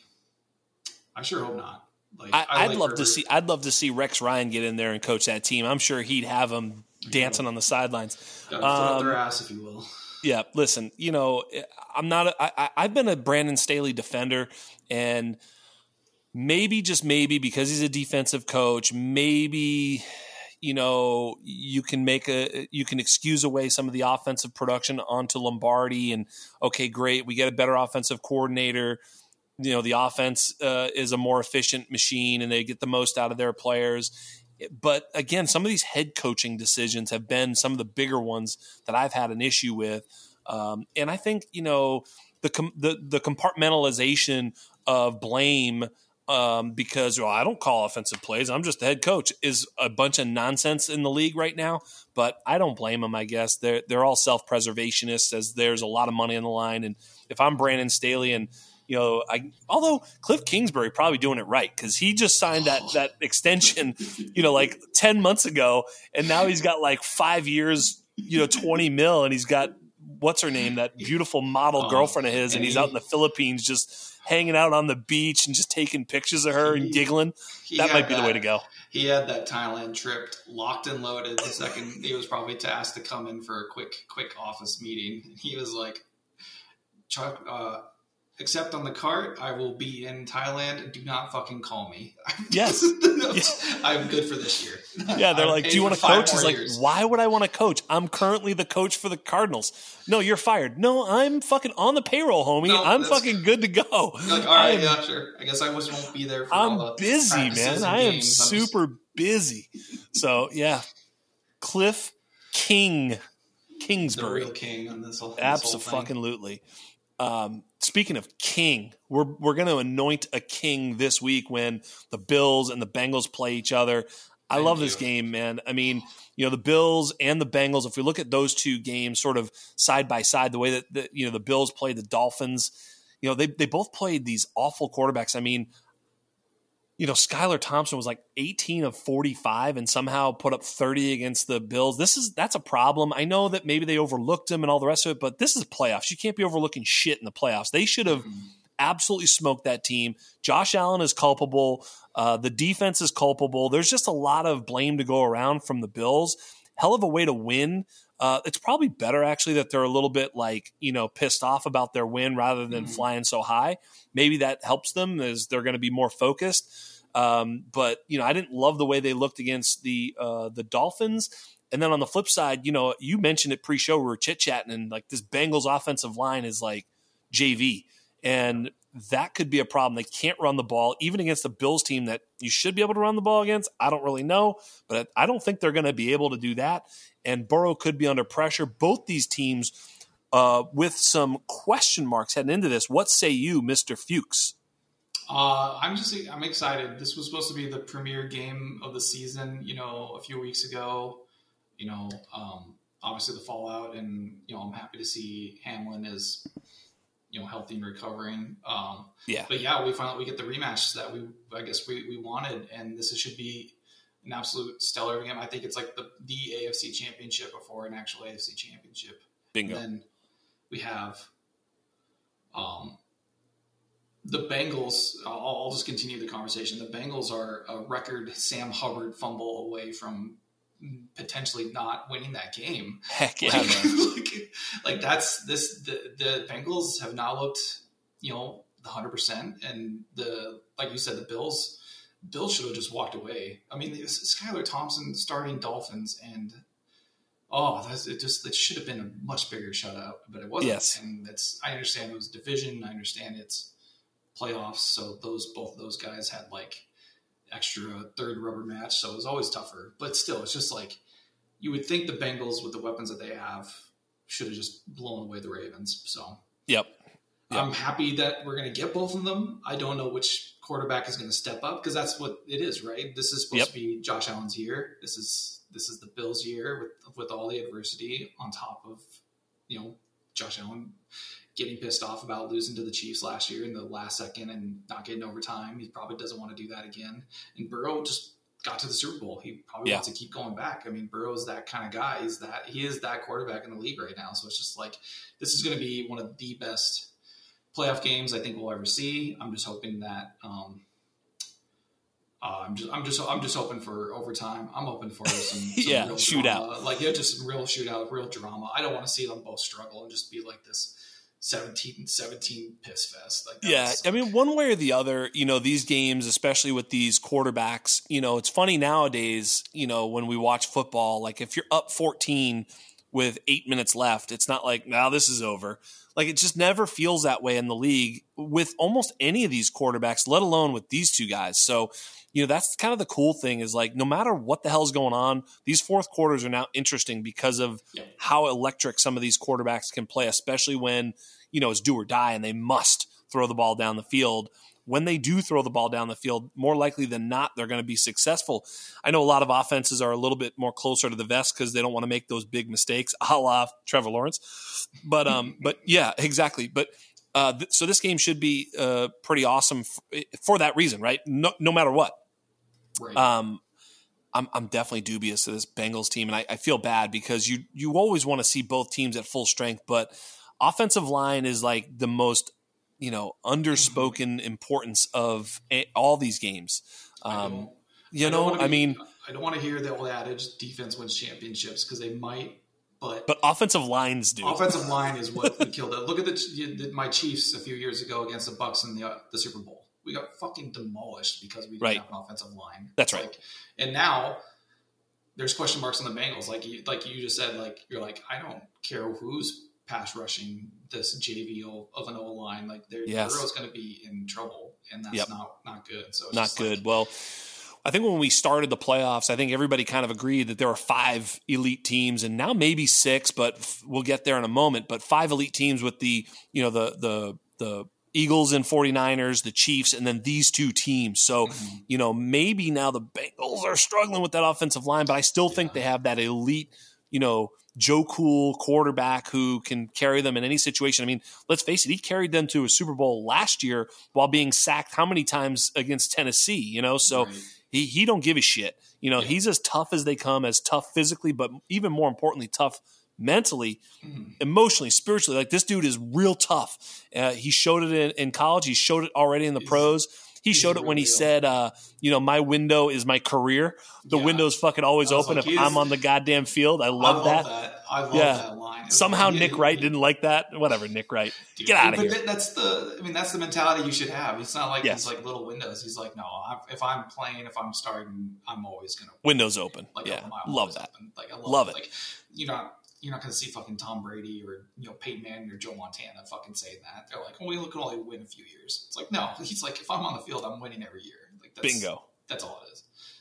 I sure hope not. Like, I, would like love to see. I'd love to see Rex Ryan get in there and coach that team. I'm sure he'd have them dancing on the sidelines. Um, their ass, if you will. Yeah, listen. You know, I'm not. A, I, I've been a Brandon Staley defender, and maybe just maybe because he's a defensive coach, maybe you know you can make a you can excuse away some of the offensive production onto Lombardi, and okay, great, we get a better offensive coordinator you know the offense uh, is a more efficient machine and they get the most out of their players but again some of these head coaching decisions have been some of the bigger ones that i've had an issue with um, and i think you know the, com- the, the compartmentalization of blame um, because well, I don't call offensive plays. I'm just the head coach. Is a bunch of nonsense in the league right now, but I don't blame them. I guess they're they're all self preservationists as there's a lot of money on the line. And if I'm Brandon Staley and you know, I although Cliff Kingsbury probably doing it right because he just signed that that extension, you know, like ten months ago, and now he's got like five years, you know, twenty mil, and he's got what's her name, that beautiful model oh, girlfriend of his, and, he's out in the Philippines just hanging out on the beach and just taking pictures of her he, and giggling. That might be that, the way to go. He had that Thailand trip locked and loaded. The second he was probably tasked to come in for a quick quick office meeting, And he was like, Chuck. Uh, except on the cart, I will be in Thailand. Do not fucking call me. Yes. I'm good for this year. Yeah, they're I'm like, do you want to coach? He's like, why would I want to coach? I'm currently the coach for the Cardinals. No, you're fired. No, I'm fucking on the payroll, homie. No, I'm fucking good to go. Like, all right, I'm, yeah, sure. I guess I just won't be there. I'm busy, man. I am super just... busy. So yeah, Cliff King Kingsbury, the real king on this whole. Absolutely. Um, speaking of king, we're we're going to anoint a king this week when the Bills and the Bengals play each other. I Thank love you. this game, man. I mean, you know, the Bills and the Bengals. If we look at those two games, sort of side by side, the way that the, you know the Bills played the Dolphins, you know, they they both played these awful quarterbacks. I mean, you know, Skylar Thompson was like 18 of 45 and somehow put up 30 against the Bills. This is that's a problem. I know that maybe they overlooked him and all the rest of it, but this is playoffs. You can't be overlooking shit in the playoffs. They should have absolutely smoked that team. Josh Allen is culpable. Uh, the defense is culpable. There's just a lot of blame to go around from the Bills. Hell of a way to win. Uh, it's probably better actually that they're a little bit like you know pissed off about their win rather than mm-hmm. flying so high. Maybe that helps them as they're going to be more focused. Um, but you know, I didn't love the way they looked against the uh, the Dolphins. And then on the flip side, you know, you mentioned it pre-show we were chit chatting, and like this Bengals offensive line is like JV, and that could be a problem. They can't run the ball, even against the Bills team that you should be able to run the ball against. I don't really know, but I don't think they're going to be able to do that. And Burrow could be under pressure. Both these teams uh, with some question marks heading into this. What say you, Mister Fuchs? Uh, I'm just I'm excited. This was supposed to be the premier game of the season. You know, a few weeks ago. You know, um, obviously the fallout, and you know, I'm happy to see Hamlin is you know healthy and recovering. Um, Yeah. But yeah, we finally we get the rematch that we I guess we, we wanted, and this should be an absolute stellar game. I think it's like the the AFC Championship before an actual AFC Championship. Bingo. And then we have um, the Bengals. I'll, I'll just continue the conversation. The Bengals are a record Sam Hubbard fumble away from potentially not winning that game. Heck yeah, Like, like, like that's this. The, the Bengals have not looked, you know, the hundred percent, and the like you said, the Bills. Bills should have just walked away. I mean, Skylar Thompson starting Dolphins, and oh, that's it. Just it should have been a much bigger shutout, but it wasn't. Yes. and that's I understand it was division. I understand it's playoffs, so those both of those guys had like extra third rubber match, so it was always tougher. But still, it's just like you would think the Bengals with the weapons that they have should have just blown away the Ravens. So Yep. Yep. I'm happy that we're going to get both of them. I don't know which quarterback is going to step up because that's what it is, right? This is supposed Yep. to be Josh Allen's year. This is this is the Bills' year with with all the adversity on top of you know Josh Allen getting pissed off about losing to the Chiefs last year in the last second and not getting overtime. He probably doesn't want to do that again. And Burrow just got to the Super Bowl. He probably Yeah. wants to keep going back. I mean, Burrow is that kind of guy. He's that he is that quarterback in the league right now. So it's just like this is going to be one of the best playoff games I think we'll ever see. I'm just hoping that um, uh, I'm just I'm just I'm just hoping for overtime. I'm hoping for some, some Yeah, real shootout. drama. like yeah, just real shootout, real drama. I don't want to see them both struggle and just be like this 17 17 piss fest. Like Yeah, I mean, one way or the other, you know, these games, especially with these quarterbacks, you know, it's funny nowadays, you know, when we watch football, like if you're up 14 with eight minutes left, it's not like, now this is over. Like it just never feels that way in the league with almost any of these quarterbacks, let alone with these two guys. So, you know, that's kind of the cool thing is like no matter what the hell's going on, these fourth quarters are now interesting because of Yeah. how electric some of these quarterbacks can play, especially when, you know, it's do or die and they must throw the ball down the field. When they do throw the ball down the field, more likely than not, they're going to be successful. I know a lot of offenses are a little bit more closer to the vest because they don't want to make those big mistakes, a la Trevor Lawrence. But um, but yeah, exactly. But uh, th- so this game should be uh, pretty awesome f- for that reason, right? No, no matter what. right. Um, I'm, I'm definitely dubious to this Bengals team, and I, I feel bad because you you always want to see both teams at full strength, but offensive line is like the most you know underspoken importance of all these games. Um, you know, wanna I mean, I don't want to hear the old adage defense wins championships because they might, but but offensive lines do. offensive line is what killed it. Look at the, the my Chiefs a few years ago against the Bucs in the uh, the Super Bowl. We got fucking demolished because we didn't Right. have an offensive line. That's right. Like, and now there's question marks on the Bengals. Like you, like you just said, like you're like I don't care who's pass rushing this JV of an O line. Like their Yes. Burrow's going to be in trouble, and that's Yep. not not good. So it's not good. Like, well, I think when we started the playoffs, I think everybody kind of agreed that there were five elite teams, and now maybe six, but f- we'll get there in a moment. But five elite teams with the you know the the the Eagles and 49ers, the Chiefs, and then these two teams. So, Mhm. you know, maybe now the Bengals are struggling with that offensive line, but I still think they have that elite, you know, Joe Cool quarterback who can carry them in any situation. I mean, let's face it, he carried them to a Super Bowl last year while being sacked how many times against Tennessee, you know? So Right. he he don't give a shit. You know, Yeah. he's as tough as they come, as tough physically, but even more importantly, tough mentally, Mhm. emotionally, spiritually. Like this dude is real tough. Uh, he showed it in, in college. He showed it already in the pros. He he's showed it when he real said, uh, "You know, my window is my career. The Yeah. window's fucking always open like, if I'm on the goddamn field." I love, I love that. that. I love Yeah. that line. Somehow like, Nick he- Wright didn't like that. Whatever, Nick Wright. Dude, Get out of here. that- That's the. I mean, that's the mentality you should have. It's not like Yes. he's like little windows. He's like, no, I, if I'm playing, if I'm starting, I'm always gonna Windows open. like. yeah, I'm love that. open. Like, I love, Love it. it. Like, you're not. You're not going to see fucking Tom Brady or you know Peyton Manning or Joe Montana fucking saying that. They're like, oh, we can only win a few years. It's like no. He's like, if I'm on the field, I'm winning every year. Like that's, Bingo. That's all it is.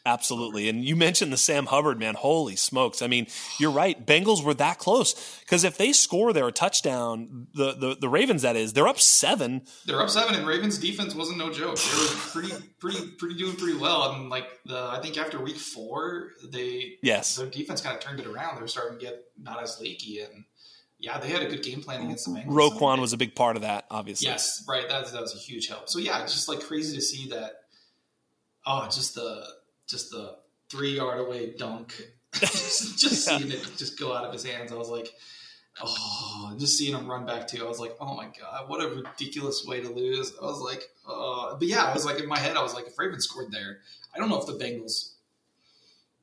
Absolutely. And you mentioned the Sam Hubbard, man. Holy smokes. I mean, you're right. Bengals were that close. Because if they score their touchdown, the, the, the Ravens, that is, they're up seven. They're up seven, and Ravens defense wasn't no joke. They were pretty, pretty, pretty doing pretty well. And like the, I think after week four, they, yes, their defense kind of turned it around. They were starting to get not as leaky. And yeah, they had a good game plan against the Bengals. Roquan was a big part of that, obviously. Yes, right. That, that was a huge help. So yeah, it's just like crazy to see that. Oh, just the, just the three yard away dunk. just, just yeah. seeing it just go out of his hands, I was like, oh, just seeing him run back too. I was like, oh my god, what a ridiculous way to lose. I was like, uh, but yeah, I was like in my head, I was like, if Ravens scored there, I don't know if the Bengals.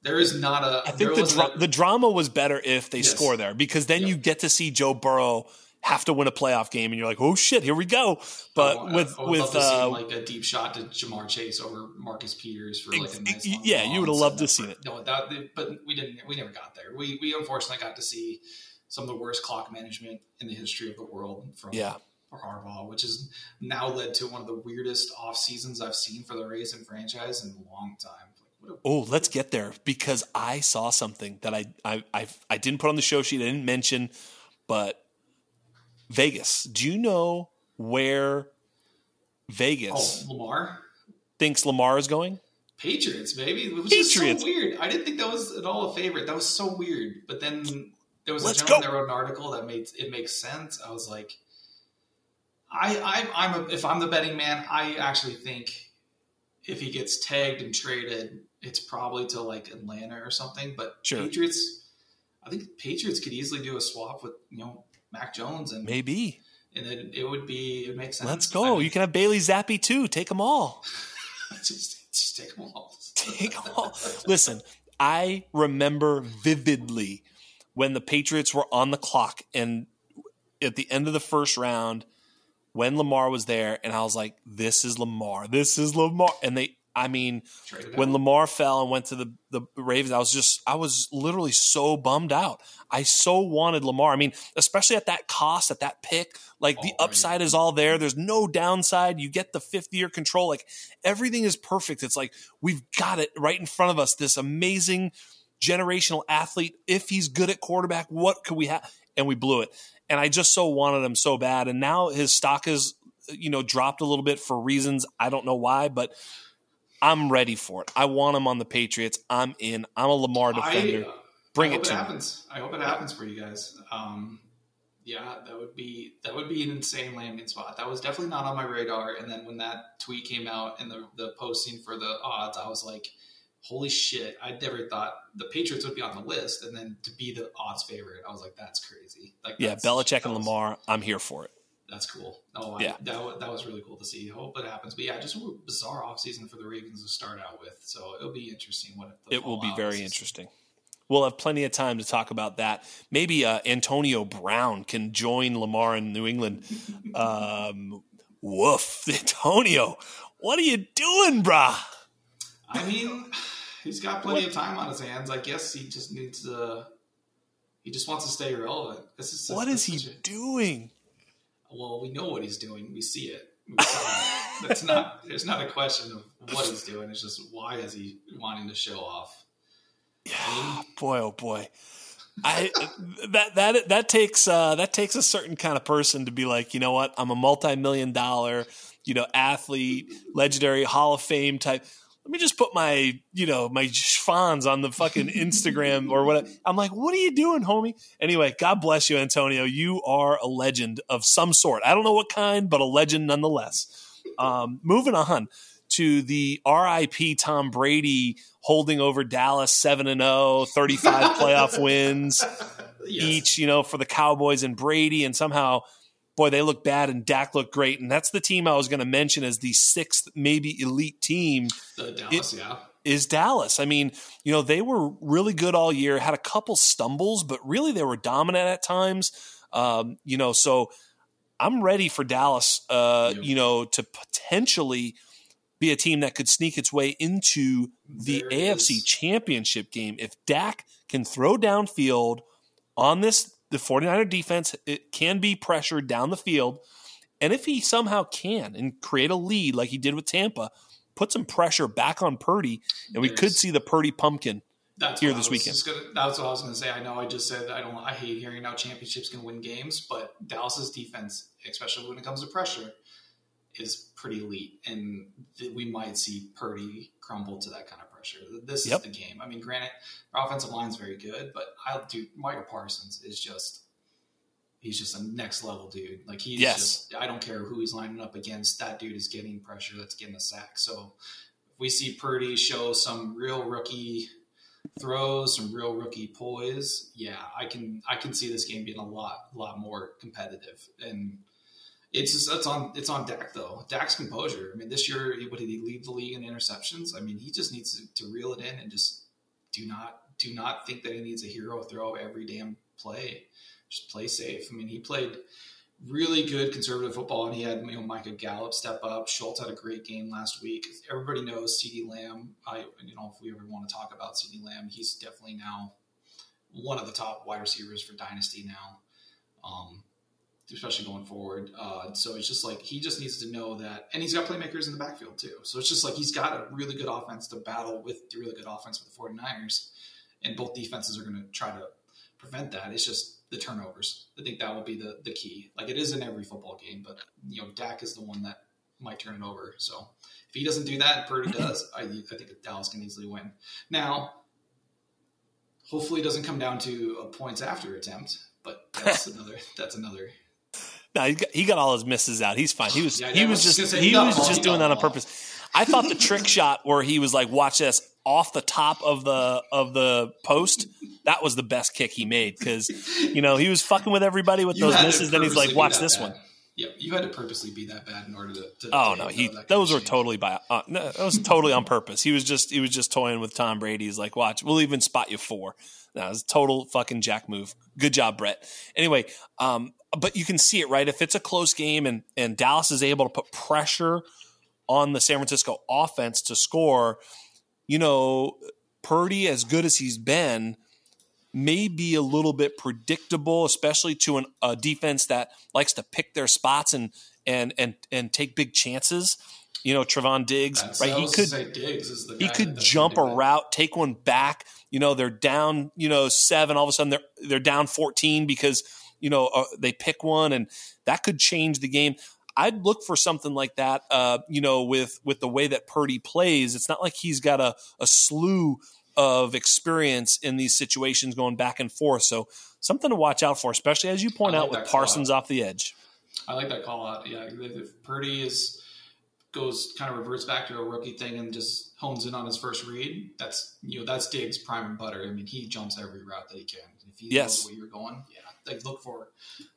There is not a. I think the, dra- the drama was better if they yes. score there because then yep. you get to see Joe Burrow have to win a playoff game, and you're like, oh shit, here we go. But oh, with with uh, like a deep shot to Ja'Marr Chase over Marcus Peters for like a nice yeah, you would have loved to see it. No, that, but we didn't. We never got there. We we unfortunately got to see some of the worst clock management in the history of the world from yeah. Harbaugh, which has now led to one of the weirdest off seasons I've seen for the Ravens franchise in a long time. oh, let's get there because I saw something that I, I I I didn't put on the show sheet. I didn't mention, but Vegas. Do you know where Vegas oh, Lamar thinks Lamar is going? Patriots, maybe. Which Patriots. so weird. I didn't think that was at all a favorite. That was so weird. But then there was Let's a gentleman go. that wrote an article that made it makes sense. I was like, I, I I'm a, if I'm the betting man, I actually think if he gets tagged and traded, it's probably to like Atlanta or something. But sure. Patriots, I think Patriots could easily do a swap with you know Mac Jones and maybe, and it, it would be it makes sense. Let's go. I mean, you can have Bailey Zappe too. Take them all. just, just take them all. take them all. Listen, I remember vividly when the Patriots were on the clock and at the end of the first round when Lamar was there, and I was like, "This is Lamar. This is Lamar." And they I mean, when Lamar fell and went to the, the Ravens, I was just, I was literally so bummed out. I so wanted Lamar. I mean, especially at that cost, at that pick, like the upside is all there. There's no downside. You get the fifth year control. Like everything is perfect. It's like, we've got it right in front of us. This amazing generational athlete. If he's good at quarterback, what could we have? And we blew it. And I just so wanted him so bad. And now his stock is, you know, dropped a little bit for reasons I don't know why, but I'm ready for it. I want him on the Patriots. I'm in. I'm a Lamar defender. I, uh, Bring I it to it happens. Me. I hope it happens for you guys. Um, yeah, that would be that would be an insane landing spot. That was definitely not on my radar. And then when that tweet came out and the the posting for the odds, I was like, "Holy shit!" I never thought the Patriots would be on the list, and then to be the odds favorite, I was like, "That's crazy!" Like, yeah, Belichick and Lamar. I'm here for it that's cool. Oh, yeah, I, that that was really cool to see. Hope it happens. But yeah, just a bizarre offseason for the Ravens to start out with. So it'll be interesting. What it will be very interesting. We'll have plenty of time to talk about that. Maybe uh, Antonio Brown can join Lamar in New England. Um, woof, Antonio, what are you doing, brah? I mean, he's got plenty what? of time on his hands. I guess he just needs to. He just wants to stay relevant. This is what is he a, doing? Well, we know what he's doing. We see it. That's not. There's not a question of what he's doing. It's just why is he wanting to show off? Yeah, boy, oh boy. I that that that takes uh, that takes a certain kind of person to be like, you know what? I'm a multi-million dollar, you know, athlete, legendary Hall of Fame type let me just put my, you know, my schwans on the fucking Instagram or whatever. I'm like, what are you doing, homie? Anyway, God bless you, Antonio. You are a legend of some sort. I don't know what kind, but a legend nonetheless. Um, moving on to the RIP Tom Brady holding over Dallas 7 and 0, 35 playoff wins yes. each, you know, for the Cowboys and Brady. And somehow boy, they look bad and Dak looked great. And that's the team I was going to mention as the sixth, maybe elite team. Dallas, it, yeah. Is Dallas. I mean, you know, they were really good all year, had a couple stumbles, but really they were dominant at times. Um, you know, so I'm ready for Dallas, uh, yep. you know, to potentially be a team that could sneak its way into the there AFC championship game. If Dak can throw downfield on this the 49er defense it can be pressured down the field. And if he somehow can and create a lead like he did with Tampa, put some pressure back on Purdy, and we could see the Purdy pumpkin that's here this weekend. Gonna, that's what I was going to say. I know I just said I don't. I hate hearing how championships can win games, but Dallas's defense, especially when it comes to pressure, is pretty elite, and we might see Purdy crumble to that kind of pressure. This yep. is the game. I mean, granted, our offensive line is very good, but I do. Micah Parsons is just. He's just a next level dude. Like he's yes. just I don't care who he's lining up against. That dude is getting pressure. That's getting the sack. So if we see Purdy show some real rookie throws, some real rookie poise, yeah, I can I can see this game being a lot lot more competitive. And it's just, it's on it's on Dak though. Dak's composure. I mean, this year, what did he lead the league in interceptions? I mean, he just needs to, to reel it in and just do not do not think that he needs a hero throw every damn play. Just play safe. I mean, he played really good conservative football, and he had you know Michael Gallup step up. Schultz had a great game last week. Everybody knows CeeDee Lamb. I you know if we ever want to talk about CeeDee Lamb, he's definitely now one of the top wide receivers for Dynasty now, um, especially going forward. Uh, so it's just like he just needs to know that, and he's got playmakers in the backfield too. So it's just like he's got a really good offense to battle with the really good offense with the 49ers, and both defenses are going to try to prevent that. It's just the turnovers. I think that will be the the key. Like it is in every football game, but you know Dak is the one that might turn it over. So if he doesn't do that, and Purdy does, I, I think Dallas can easily win. Now, hopefully, it doesn't come down to a points after attempt, but that's another that's another no, he got, he got, all his misses out. He's fine. He was yeah, he was just he, was just doing that on purpose. I thought the trick shot where he was like, "Watch this," off the top of the of the post. That was the best kick he made because you know he was fucking with everybody with you those misses. Then he's like, "Watch this bad. one." Yeah, you had to purposely be that bad in order to. to oh no, he those were totally by uh, no, that was totally on purpose. He was just he was just toying with Tom Brady. He's like, "Watch, we'll even spot you four. That was a total fucking jack move. Good job, Brett. Anyway, um, but you can see it right if it's a close game and and Dallas is able to put pressure on the San Francisco offense to score, you know, Purdy, as good as he's been, may be a little bit predictable, especially to an, a defense that likes to pick their spots and and and and take big chances. You know, Trevon Diggs, That's, right? He could Diggs he could jump a route, take one back. You know, they're down, you know, seven. All of a sudden, they're they're down fourteen because you know uh, they pick one, and that could change the game. I'd look for something like that. Uh, you know, with with the way that Purdy plays, it's not like he's got a, a slew of experience in these situations going back and forth. So something to watch out for, especially as you point like out with Parsons off the edge. I like that call out. Yeah, if Purdy is goes kind of reverts back to a rookie thing and just hones in on his first read, that's you know that's Diggs prime and butter. I mean, he jumps every route that he can. If he yes. knows where you're going, yeah, like look for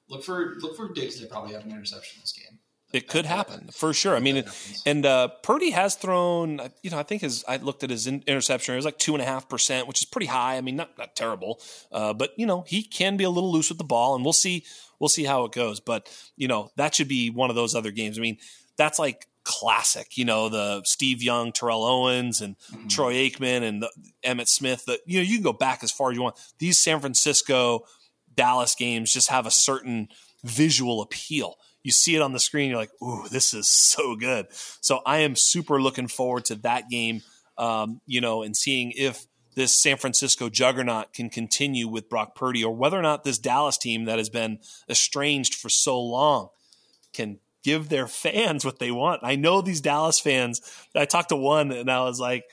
look for look for Diggs to probably have an interception this game. It could happen for sure. I mean, and uh, Purdy has thrown. You know, I think his. I looked at his interception. It was like two and a half percent, which is pretty high. I mean, not not terrible, uh, but you know, he can be a little loose with the ball, and we'll see. We'll see how it goes. But you know, that should be one of those other games. I mean, that's like classic. You know, the Steve Young, Terrell Owens, and mm-hmm. Troy Aikman, and the, Emmitt Smith. That you know, you can go back as far as you want. These San Francisco, Dallas games just have a certain visual appeal you see it on the screen, you're like, ooh, this is so good. So I am super looking forward to that game, um, you know, and seeing if this San Francisco juggernaut can continue with Brock Purdy or whether or not this Dallas team that has been estranged for so long can give their fans what they want. I know these Dallas fans. I talked to one and I was like,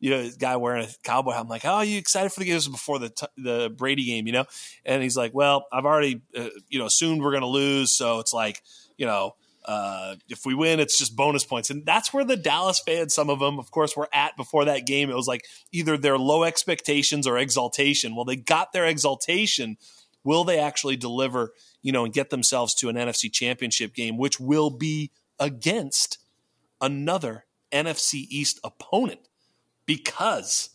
you know, this guy wearing a cowboy hat. I'm like, oh, are you excited for the game? This was before the t- the Brady game, you know? And he's like, well, I've already, uh, you know, assumed we're going to lose. So it's like, you know, uh, if we win, it's just bonus points. And that's where the Dallas fans, some of them, of course, were at before that game. It was like either their low expectations or exaltation. Well, they got their exaltation. Will they actually deliver, you know, and get themselves to an NFC championship game, which will be against another NFC East opponent? Because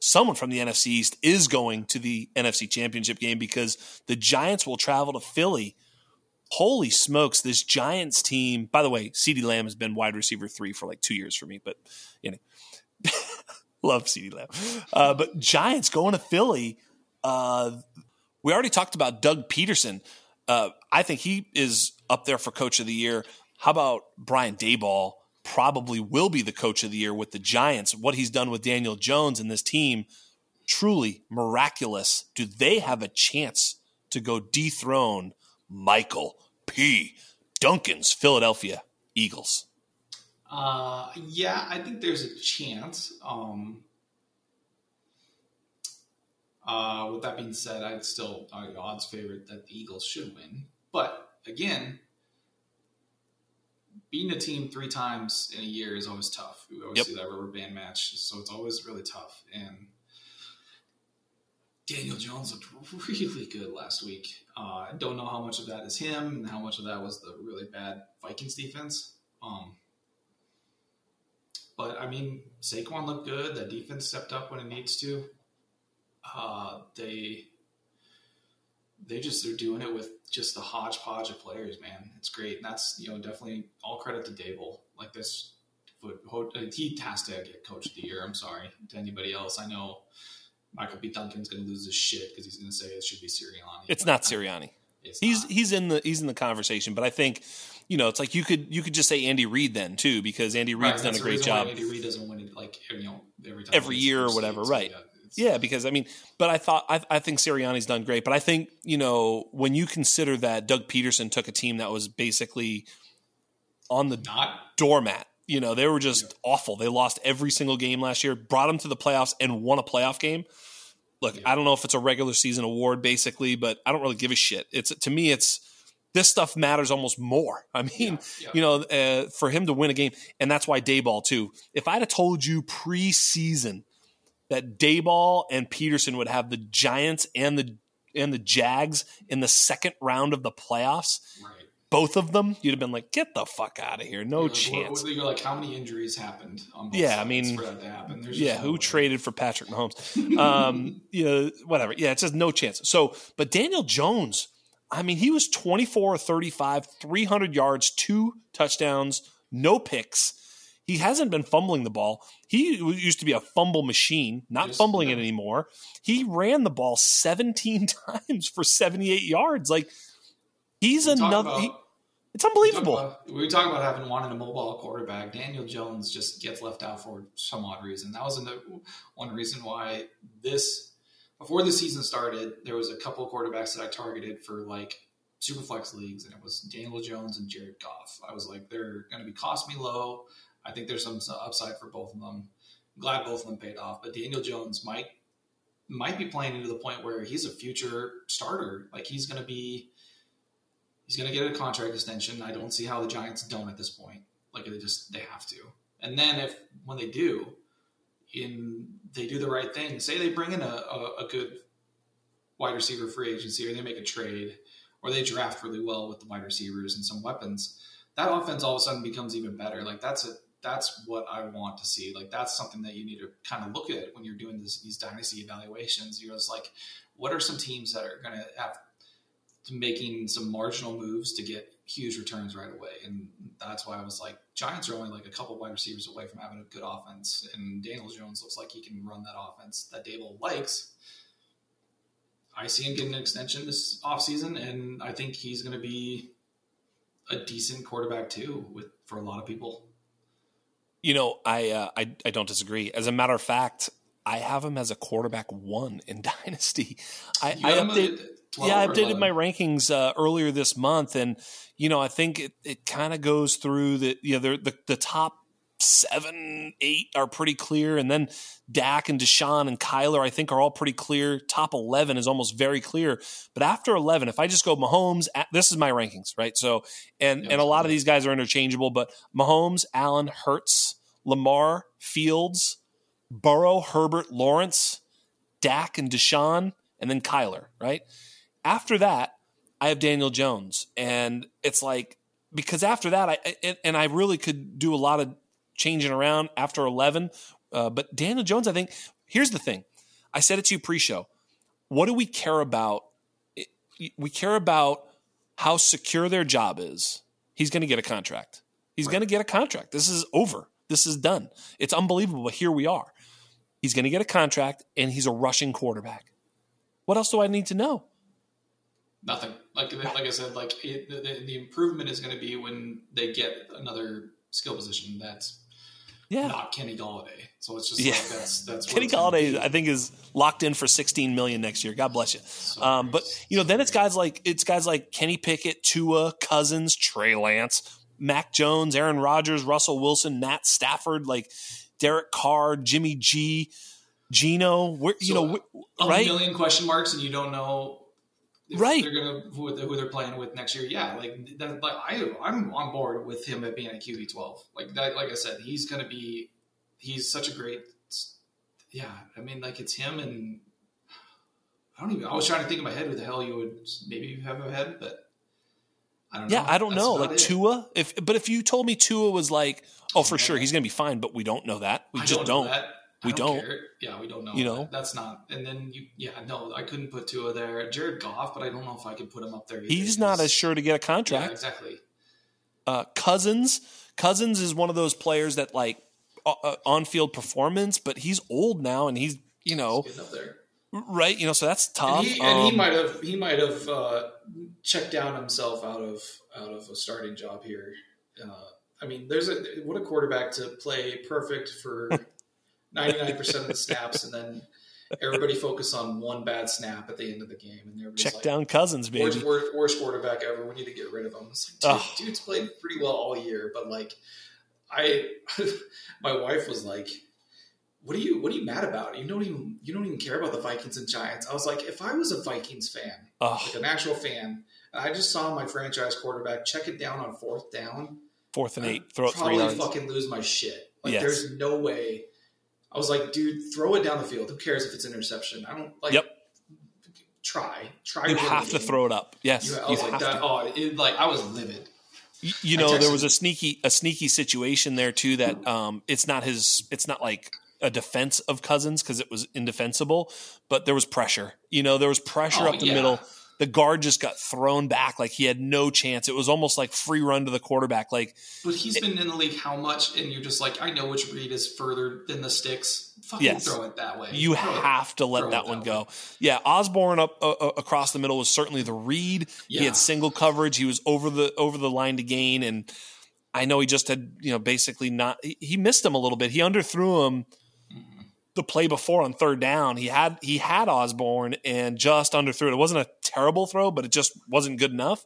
someone from the NFC East is going to the NFC championship game because the Giants will travel to Philly – holy smokes, this Giants team. By the way, CeeDee Lamb has been wide receiver three for like two years for me, but you know, love CeeDee Lamb. Uh, but Giants going to Philly. Uh, we already talked about Doug Pederson. Uh, I think he is up there for coach of the year. How about Brian Daboll? probably will be the coach of the year with the Giants. What he's done with Daniel Jones and this team, truly miraculous. Do they have a chance to go dethrone Michael P. Duncan's Philadelphia Eagles? Uh, yeah, I think there's a chance. Um, uh, with that being said, I'd still odds favorite that the Eagles should win. But again, beating a team three times in a year is always tough. We always Yep. see that rubber band match, so it's always really tough. And Daniel Jones looked really good last week. Uh, I don't know how much of that is him and how much of that was the really bad Vikings defense. Um, but I mean, Saquon looked good. That defense stepped up when it needs to. Uh, they they just they're doing it with just the hodgepodge of players, man. It's great. And that's you know definitely all credit to Daboll. Like this, he has to get coach of the year. I'm sorry to anybody else. I know Michael B. Duncan's going to lose his shit because he's going to say it should be Sirianni. It's not Sirianni. It's He's not. he's in the he's in the conversation, but I think you know it's like you could you could just say Andy Reid then too because Andy Right, Reid's done a great job. Andy Reid doesn't win it like you know every time Every year or whatever, right. It's- Yeah, because I mean, but I thought I, I think Sirianni's done great, but I think you know when you consider that Doug Pederson took a team that was basically on the not doormat. You know, they were just awful. They lost every single game last year, brought them to the playoffs, and won a playoff game. Look, Yeah. I don't know if it's a regular season award, basically, but I don't really give a shit. It's to me, it's this stuff matters almost more. I mean, Yeah, yeah. you know, uh, for him to win a game, and that's why Daboll too. If I'd have told you preseason that Daboll and Pederson would have the Giants and the and the Jags in the second round of the playoffs, right. both of them, you'd have been like, "Get the fuck out of here! No You're chance." what- You're like, how many injuries happened? On both Yeah, I mean, for that to happen. There's Yeah, who way. traded for Patrick Mahomes? Um, you know, whatever. Yeah, it's just no chance. So, but Daniel Jones, I mean, he was 24 or 35, 300 yards, two touchdowns, no picks. He hasn't been fumbling the ball. He used to be a fumble machine, not Yes, fumbling yeah. it anymore. He ran the ball 17 times for 78 yards. Like, he's We another. about- he- it's we talk unbelievable. about- We talk about having wanted a mobile quarterback. Daniel Jones just gets left out for some odd reason. That was another, one reason why this before the season started, there was a couple of quarterbacks that I targeted for like super flex leagues, and it was Daniel Jones and Jared Goff. I was like, they're going to be cost me low. I think there's some upside for both of them. I'm glad both of them paid off, but Daniel Jones might might be playing into the point where he's a future starter. Like he's going to be he's going to get a contract extension. I don't see how the Giants don't at this point. Like they just they have to. And then if when they do, in they do the right thing. Say they bring in a, a, a good wide receiver free agency, or they make a trade, or they draft really well with the wide receivers and some weapons. That offense all of a sudden becomes even better. Like that's a that's what I want to see. Like that's something that you need to kind of look at when you're doing this, these dynasty evaluations. You're just like, what are some teams that are going to have to making some marginal moves to get huge returns right away. And that's why I was like, Giants are only like a couple wide receivers away from having a good offense. And Daniel Jones looks like he can run that offense that Daboll likes. I see him getting an extension this offseason, and I think he's going to be a decent quarterback too with for a lot of people. You know, I, uh, I I don't disagree. As a matter of fact, I have him as a quarterback one in Dynasty. I, I got him update, at 12 yeah, I updated 11? my rankings uh, earlier this month, and you know, I think it, it kind of goes through the you know the the top seven, eight are pretty clear, and then Dak and Deshaun and Kyler, I think, are all pretty clear. Top eleven is almost very clear, but after eleven, if I just go Mahomes, this is my rankings, right? So, and Yeah, and a lot of these guys are interchangeable, but Mahomes, Allen, Hurts, Lamar, Fields, Burrow, Herbert, Lawrence, Dak, and Deshaun, and then Kyler, right? After that, I have Daniel Jones, and it's like because after that, I and I really could do a lot of changing around after eleven. Uh, but Daniel Jones, I think here's the thing. I said it to you pre-show. What do we care about? We care about how secure their job is. He's going to get a contract. He's going to get a contract. This is over. This is done. It's unbelievable. But here we are. He's going to get a contract, and he's a rushing quarterback. What else do I need to know? Nothing. Like like I said, like it, the, the, the improvement is going to be when they get another skill position that's Yeah. not Kenny Golladay. So it's just Yeah. like that's that's what Kenny Golladay. I think, is locked in for 16 million next year. God bless you. So Um, but you know, then it's guys like it's guys like Kenny Pickett, Tua, Cousins, Trey Lance, Mac Jones, Aaron Rodgers, Russell Wilson, Matt Stafford, like Derek Carr, Jimmy G, Geno. We're, you So, know, a right? million question marks, and you don't know. Right. they're gonna who, who they're playing with next year. Yeah, like that. Like I, I'm on board with him at being a QB twelve. Like that. Like I said, he's gonna be. He's such a great. Yeah, I mean, like it's him and I don't even. I was trying to think in my head who the hell you would maybe have ahead, but I don't know. Yeah, I don't That's know. Like it. Tua, if but if you told me Tua was like, oh, for sure he's to be fine, but we don't know that. We I just know don't. That. We don't. care. Yeah, we don't know. You that. know? that's not. And then you, yeah, no, I couldn't put Tua there. Jared Goff, but I don't know if I could put him up there. Either. He's not as sure to get a Yeah, contract. exactly. Uh, Cousins, Cousins is one of those players that like uh, uh, on-field performance, but he's old now and he's you know Getting up there. right. You know, so that's tough. And he, and he Um, might have he might have uh, checked down himself out of out of a starting job here. Uh, I mean, there's a what a quarterback to play perfect for 99 percent of the snaps, and then everybody focus on one bad snap at the end of the game, and everybody's check like, down Cousins, baby. Worst, worst, worst quarterback ever. We need to get rid of him. It's like, dude, Ugh. dude's played pretty well all year, but like, I, my wife was like, "What are you? What are you mad about? You don't even you don't even care about the Vikings and Giants." I was like, if I was a Vikings fan, Ugh, like an actual fan, and I just saw my franchise quarterback check it down on fourth down, fourth and I'd eight, throw it three probably fucking lose my shit. Like, Yes. there's no way. I was like, dude, throw it down the field. Who cares if it's an interception? I don't like. Yep. Try, try. You have to game. throw it up. Yes, You, I you was like have that. to. Oh, it, like I was livid. You, you know, there was a sneaky a sneaky situation there too that um, it's not his. It's not like a defense of Cousins because it was indefensible, but there was pressure. You know, there was pressure Oh, up the yeah. middle. The guard just got thrown back like he had no chance. It was almost like free run to the quarterback. Like But he's been in the league how much? And you're just like, I know which read is further than the sticks. Fucking Yes. throw it that way. you Throw it. have to let that one that go. way. Yeah, Osborn up uh, uh, across the middle was certainly the read. He had single coverage. He was over the over the line to gain, and I know he just had you know basically not. He, he missed him a little bit. He underthrew him. The play before on third down. He had he had Osborn and just underthrew it. It wasn't a terrible throw, but it just wasn't good enough.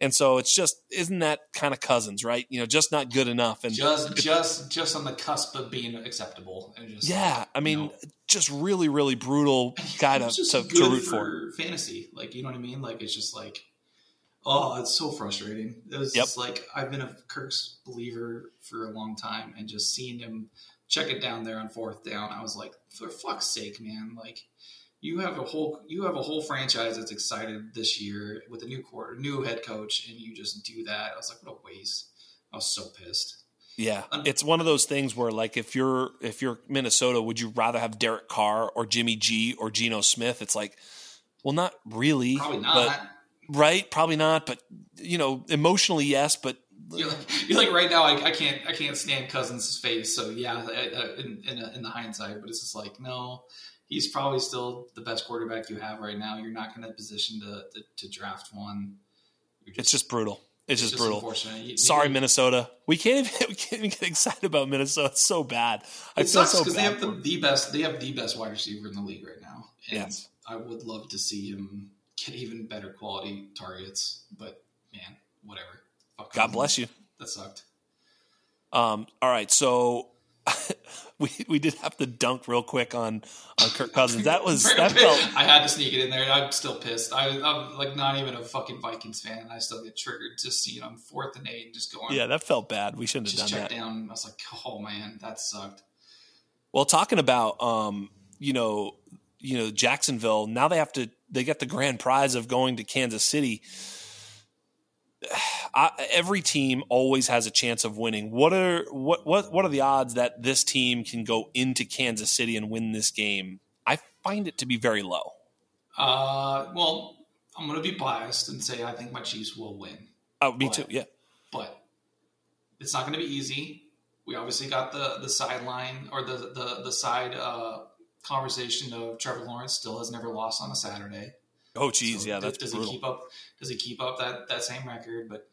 And so it's just isn't that kind of Cousins, right? You know, just not good enough. And Just, just, just on the cusp of being acceptable. And just, yeah, I mean, you know. just really, really brutal guy to, just to, good to root for, fantasy. Like you know what I mean? Like it's just like, oh, it's so frustrating. It was Yep. just like I've been a Kirk's believer for a long time, and just seeing him check it down there on fourth down, I was like, for fuck's sake, man! Like you have a whole you have a whole franchise that's excited this year with a new quarter, new head coach, and you just do that. I was like, what a waste. I was so pissed. Yeah, Un- it's one of those things where, like, if you're if you're Minnesota, would you rather have Derek Carr or Jimmy G or Geno Smith? It's like, well, not really, Probably not. but right, probably not. But you know, emotionally, yes. But You're like, you're like right now. I, I can't. I can't stand Cousins' face. So yeah, in in, in the hindsight, but it's just like no, he's probably still the best quarterback you have right now. You're not going to position to, to to draft one. You're it's just brutal. It's, just, brutal. You- Sorry, you- Minnesota. We can't even we can't even get excited about Minnesota. It's so bad. I It feel sucks so because bad. they have the, the best. They have the best wide receiver in the league right now. And Yes. I would love to see him get even better quality targets. But man, whatever. Fuck God bless you. That sucked. Um, all right, so we we did have to dunk real quick on on Kirk Cousins. That was that felt I had to sneak it in there. I'm still pissed. I, I'm like not even a fucking Vikings fan, and I still get triggered just seeing I'm fourth and eight and just going. yeah, that felt bad. We shouldn't have just done that. down. I was like, oh man, that sucked. Well, talking about um, you know, you know Jacksonville. Now they have to. They get the grand prize of going to Kansas City. I, every team always has a chance of winning. What are what what what are the odds that this team can go into Kansas City and win this game? I find it to be very low. Uh, well, I'm gonna be biased and say I think my Chiefs will win, Oh, me But- too. Yeah, but it's not gonna be easy. We obviously got the the sideline or the the the side uh, conversation of Trevor Lawrence still has never lost on a Saturday. Oh, geez, So yeah, that's does brutal. he keep up? Does he keep up that that same record? But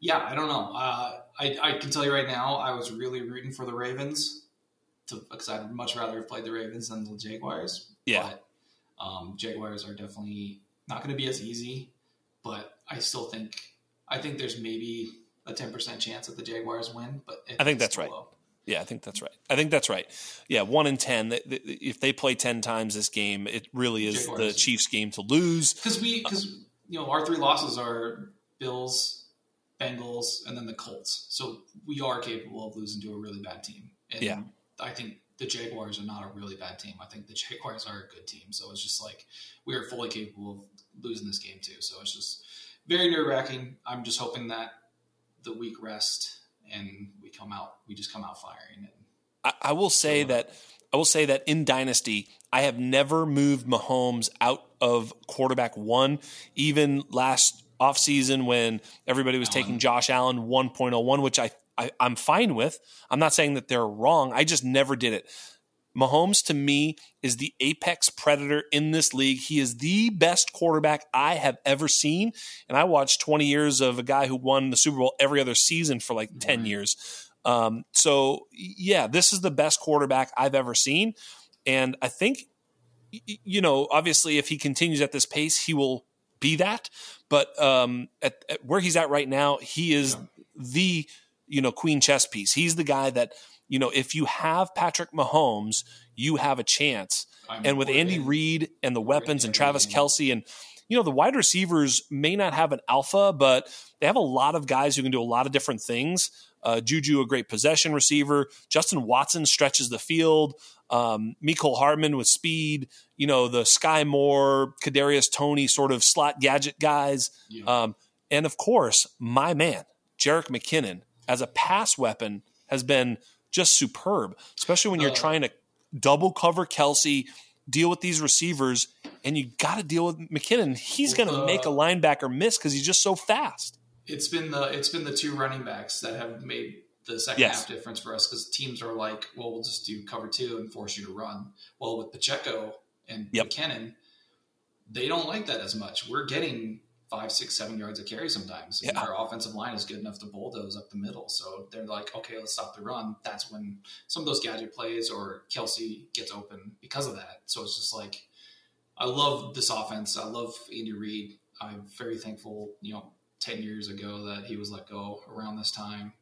Yeah, I don't know. Uh, I I can tell you right now, I was really rooting for the Ravens because I'd much rather have played the Ravens than the Jaguars. Yeah. But, um, Jaguars are definitely not going to be as easy, but I still think I think there's maybe a ten percent chance that the Jaguars win. But I think that's right. Low. Yeah, I think that's right. I think that's right. Yeah, one in ten. If they play ten times this game, it really is Jaguars. the Chiefs' game to lose. Because we, because you know, our three losses are Bills, Bengals, and then the Colts. So we are capable of losing to a really bad team. And yeah, I think the Jaguars are not a really bad team. I think the Jaguars are a good team. So it's just like we are fully capable of losing this game too. So it's just very nerve wracking. I'm just hoping that the week rest and we come out, we just come out firing. And I, I will say that I will say that in Dynasty, I have never moved Mahomes out of quarterback one, even last offseason when everybody was Allen. taking Josh Allen 1.01, which I, I I'm fine with. I'm not saying that they're wrong. I just never did it. Mahomes to me is the apex predator in this league. He is the best quarterback I have ever seen. And I watched 20 years of a guy who won the Super Bowl every other season for like 10 years. Um, so, yeah, this is the best quarterback I've ever seen. And I think, you know, obviously, if he continues at this pace, he will be that. But um, at, at where he's at right now, he is yeah. the, you know, queen chess piece. He's the guy that – you know, if you have Patrick Mahomes, you have a chance. I'm and with Andy Reid and the weapons and Travis Kelce, and you know, the wide receivers may not have an alpha, but they have a lot of guys who can do a lot of different things. Uh, Juju, a great possession receiver. Justin Watson stretches the field. Um, Mecole Hardman with speed. You know, the Skyy Moore, Kadarius Toney sort of slot gadget guys. Yeah. Um, and of course, my man, Jerick McKinnon, as a pass weapon, has been just superb, especially when you're uh, trying to double cover Kelce, deal with these receivers, and you got to deal with McKinnon. He's going to uh, make a linebacker miss because he's just so fast. It's been the it's been the two running backs that have made the second yes. half difference for us because teams are like, well, we'll just do cover two and force you to run. Well, with Pacheco and yep. McKinnon, they don't like that as much. We're getting five, six, seven yards of carry sometimes. Yeah. Our offensive line is good enough to bulldoze up the middle. So they're like, okay, let's stop the run. That's when some of those gadget plays or Kelce gets open because of that. So it's just like, I love this offense. I love Andy Reid. I'm very thankful, you know, 10 years ago that he was let go around this time.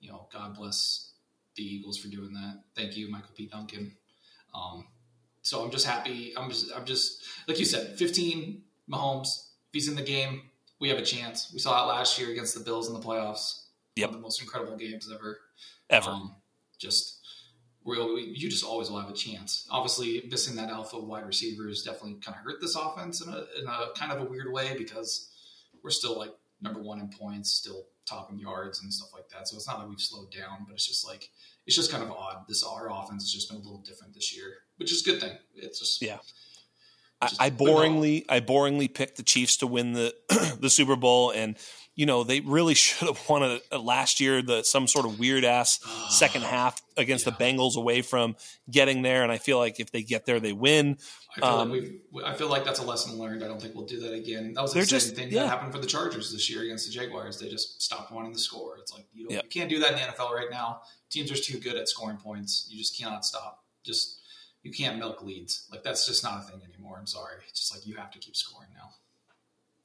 You know, God bless the Eagles for doing that. Thank you, Michael P. Duncan. Um, so I'm just happy. I'm just, I'm just, like you said, 15 Mahomes, If he's in the game, we have a chance. We saw it last year against the Bills in the playoffs. Yep. One of the most incredible games ever. Ever. Um, just really, you just always will have a chance. Obviously, missing that alpha wide receiver is definitely kind of hurt this offense in a, in a kind of a weird way because we're still like number one in points, still top in yards and stuff like that. So it's not like we've slowed down, but it's just like it's just kind of odd. This our offense has just been a little different this year, which is a good thing. It's just yeah. I, I boringly I boringly picked the Chiefs to win the the Super Bowl, and you know they really should have won it uh, last year. The some sort of weird ass second half against yeah. the Bengals away from getting there, and I feel like if they get there, they win. I feel, um, like I feel like that's a lesson learned. I don't think we'll do that again. That was the same just, thing yeah. that happened for the Chargers this year against the Jaguars. They just stopped wanting to score. It's like you, yeah. you can't do that in the NFL right now. Teams are too good at scoring points. You just cannot stop. Just you can't milk leads. Like that's just not a thing anymore. I'm sorry. It's just like you have to keep scoring now.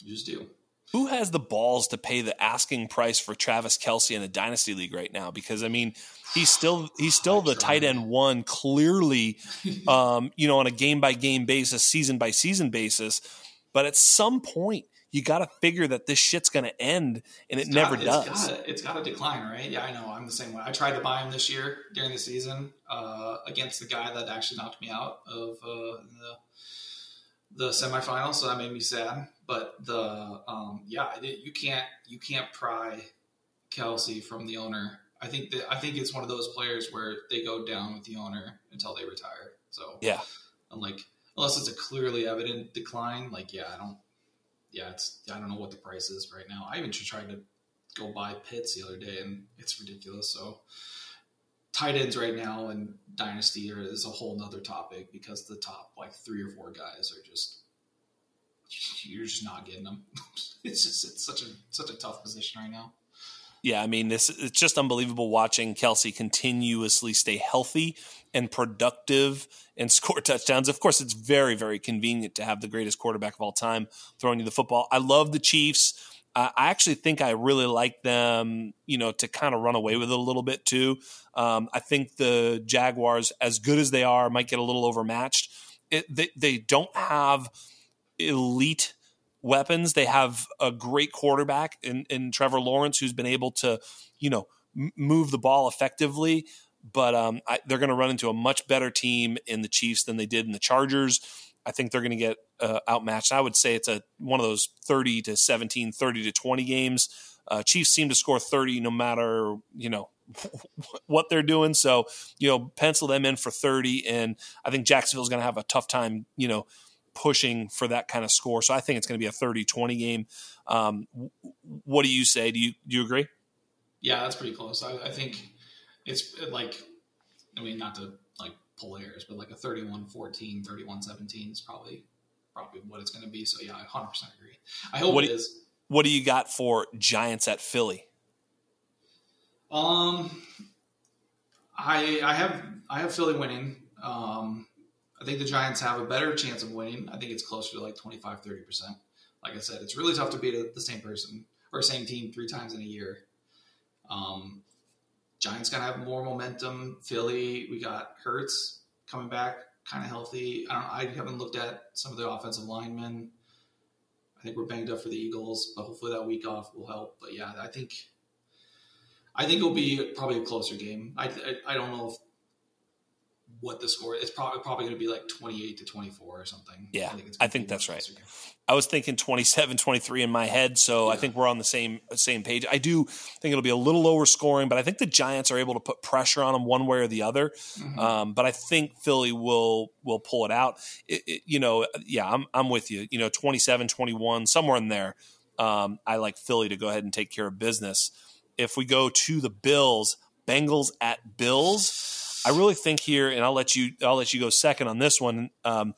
You just do. Who has the balls to pay the asking price for Travis Kelce in the dynasty league right now? Because I mean, he's still he's still the tight end one, clearly, um, you know, on a game by game basis, season by season basis. But at some point, you got to figure that this shit's going to end, and it it's never got, does. It's got to decline, right? Yeah, I know. I'm the same way. I tried to buy him this year during the season uh, against the guy that actually knocked me out of uh, the the semifinals, so that made me sad. But the um, yeah, it, you can't you can't pry Kelce from the owner. I think that I think it's one of those players where they go down with the owner until they retire. So yeah, and like unless it's a clearly evident decline, like yeah, I don't yeah, it's I don't know what the price is right now. I even tried to go buy Pitts the other day, and it's ridiculous. So tight ends right now in Dynasty is a whole nother topic because the top like three or four guys are just you're just not getting them. it's just it's such a such a tough position right now. Yeah, I mean, this it's just unbelievable watching Kelce continuously stay healthy and productive and score touchdowns. Of course, it's very, very convenient to have the greatest quarterback of all time throwing you the football. I love the Chiefs. I actually think I really like them, you know, to kind of run away with it a little bit too. Um, I think the Jaguars, as good as they are, might get a little overmatched. It, they, they don't have elite weapons. They have a great quarterback in, in Trevor Lawrence, who's been able to, you know, m- move the ball effectively. But um, I, they're going to run into a much better team in the Chiefs than they did in the Chargers. I think they're going to get uh, outmatched. I would say it's a one of those 30 to 17, 30 to 20 games. Uh, Chiefs seem to score 30 no matter, you know, what they're doing. So, you know, pencil them in for 30. And I think Jacksonville's going to have a tough time, you know, pushing for that kind of score. So I think it's going to be a 30 20 game. Um, what do you say? Do you, do you agree? Yeah, that's pretty close. I, I think it's like, I mean, not to pull hairs, but like a 31 14, 31 17 is probably probably what it's going to be. So yeah, I 100% agree. I hope what it do, is. What do you got for Giants at Philly? Um, I I have I have Philly winning. Um, I think the Giants have a better chance of winning. I think it's closer to like 25, 30%. Like I said, it's really tough to beat the same person or same team three times in a year. Um, Giants gonna have more momentum. Philly, we got Hurts coming back, kind of healthy. I don't. I haven't looked at some of the offensive linemen. I think we're banged up for the Eagles, but hopefully that week off will help. But yeah, I think I think it'll be probably a closer game. I I, I don't know if what the score it's probably probably going to be like 28 to 24 or something. Yeah i think, I think that's right. i was thinking 27 23 in my head so yeah. i think we're on the same same page. I do think it'll be a little lower scoring but i think the giants are able to put pressure on them one way or the other. Mm-hmm. um, but i think philly will will pull it out. It, it, you know yeah I'm, I'm with you. You know 27 21 somewhere in there. Um, i like philly to go ahead and take care of business. If we go to the bills bengals at bills I really think here, and I'll let you I'll let you go second on this one. Um,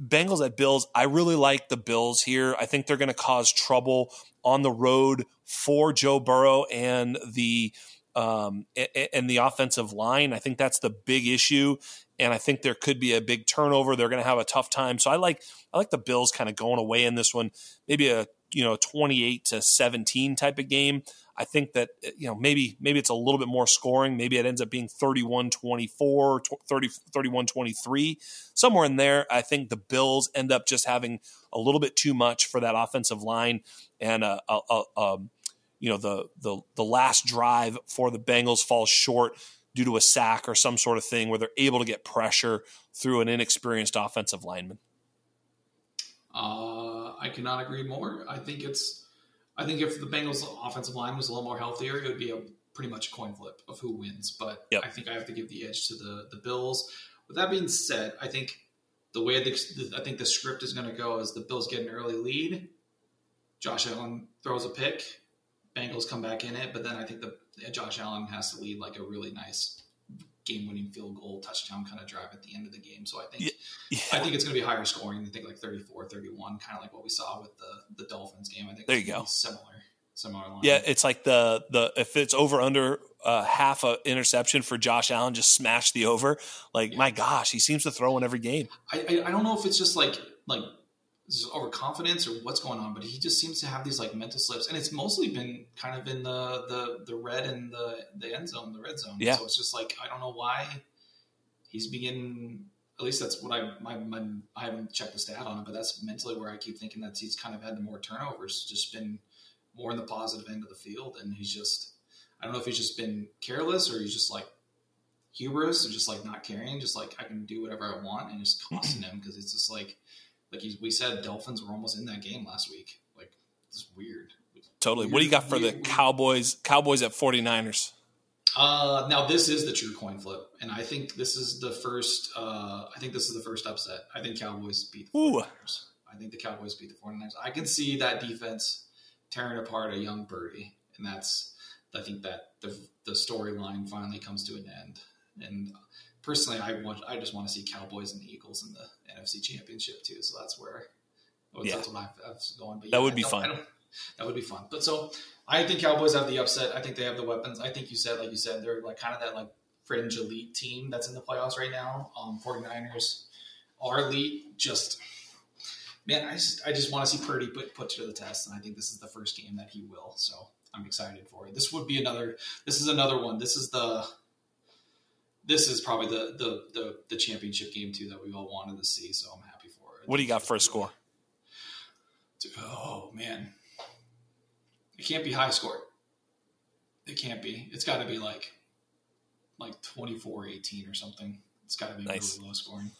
Bengals at Bills. I really like the Bills here. I think they're going to cause trouble on the road for Joe Burrow and the um, and the offensive line. I think that's the big issue, and I think there could be a big turnover. They're going to have a tough time. So I like I like the Bills kind of going away in this one. Maybe a you know twenty eight to seventeen type of game. I think that you know maybe maybe it's a little bit more scoring. Maybe it ends up being 31-24, 30, 31-23, somewhere in there. I think the Bills end up just having a little bit too much for that offensive line, and uh, uh, um, you know the the the last drive for the Bengals falls short due to a sack or some sort of thing where they're able to get pressure through an inexperienced offensive lineman. Uh, I cannot agree more. I think it's I think if the Bengals offensive line was a little more healthier, it would be a pretty much a coin flip of who wins. But yep. I think I have to give the edge to the the Bills. With that being said, I think the way the, I think the script is going to go is the Bills get an early lead. Josh Allen throws a pick. Bengals come back in it, but then I think the Josh Allen has to lead like a really nice game-winning field goal touchdown kind of drive at the end of the game. So I think yeah. I think it's going to be higher scoring. I think like 34, 31, kind of like what we saw with the the Dolphins game. I think there you go. Similar, similar line. Yeah, it's like the the if it's over under uh, half a interception for Josh Allen, just smash the over. Like yeah. my gosh, he seems to throw in every game. I, I I don't know if it's just like like overconfidence or what's going on, but he just seems to have these like mental slips, and it's mostly been kind of in the the the red and the the end zone, the red zone. Yeah. So it's just like I don't know why he's beginning. At least that's what I my, my I haven't checked the stat on it, but that's mentally where I keep thinking that he's kind of had the more turnovers, just been more in the positive end of the field, and he's just I don't know if he's just been careless or he's just like hubris or just like not caring, just like I can do whatever I want, and it's costing him because it's just like like we said, Dolphins were almost in that game last week. Like it's weird. Totally. Weird, what do you got for weird, the Cowboys? Cowboys at 49ers. Uh, now this is the true coin flip, and I think this is the first. Uh, I think this is the first upset. I think Cowboys beat the 49ers. Ooh. I think the Cowboys beat the 49ers. I can see that defense tearing apart a young Purdy, and that's. I think that the the storyline finally comes to an end, and personally, I want I just want to see Cowboys and Eagles in the NFC Championship too. So that's where that's, yeah. what I've, I've going. But yeah, that would be fun. That would be fun. But so I think Cowboys have the upset. I think they have the weapons. I think you said, like you said, they're like kind of that like fringe elite team that's in the playoffs right now. Um, 49ers are elite. Just man, I just I just want to see Purdy put put to the test, and I think this is the first game that he will. So I'm excited for it. This would be another. This is another one. This is the. This is probably the the the, the championship game too that we all wanted to see. So I'm happy for it. What do you got for a score? Oh man, it can't be high score. It can't be. It's got to be like like 24-18 or something. It's got to be nice. really low scoring.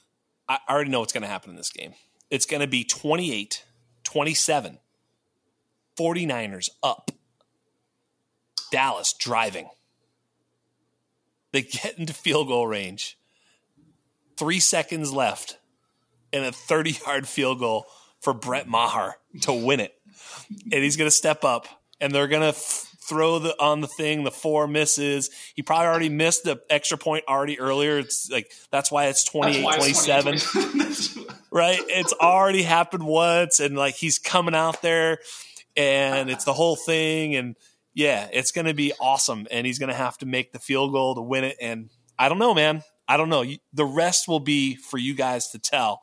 I already know what's going to happen in this game. It's going to be 28 27. 49ers up. Dallas driving. They get into field goal range. Three seconds left, and a 30 yard field goal for Brett Maher to win it. And he's going to step up, and they're going to f- throw the on the thing. The four misses. He probably already missed the extra point already earlier. It's like that's why it's 28 why 27. It's right? It's already happened once, and like he's coming out there, and it's the whole thing. And yeah, it's going to be awesome. And he's going to have to make the field goal to win it. And I don't know, man. I don't know. The rest will be for you guys to tell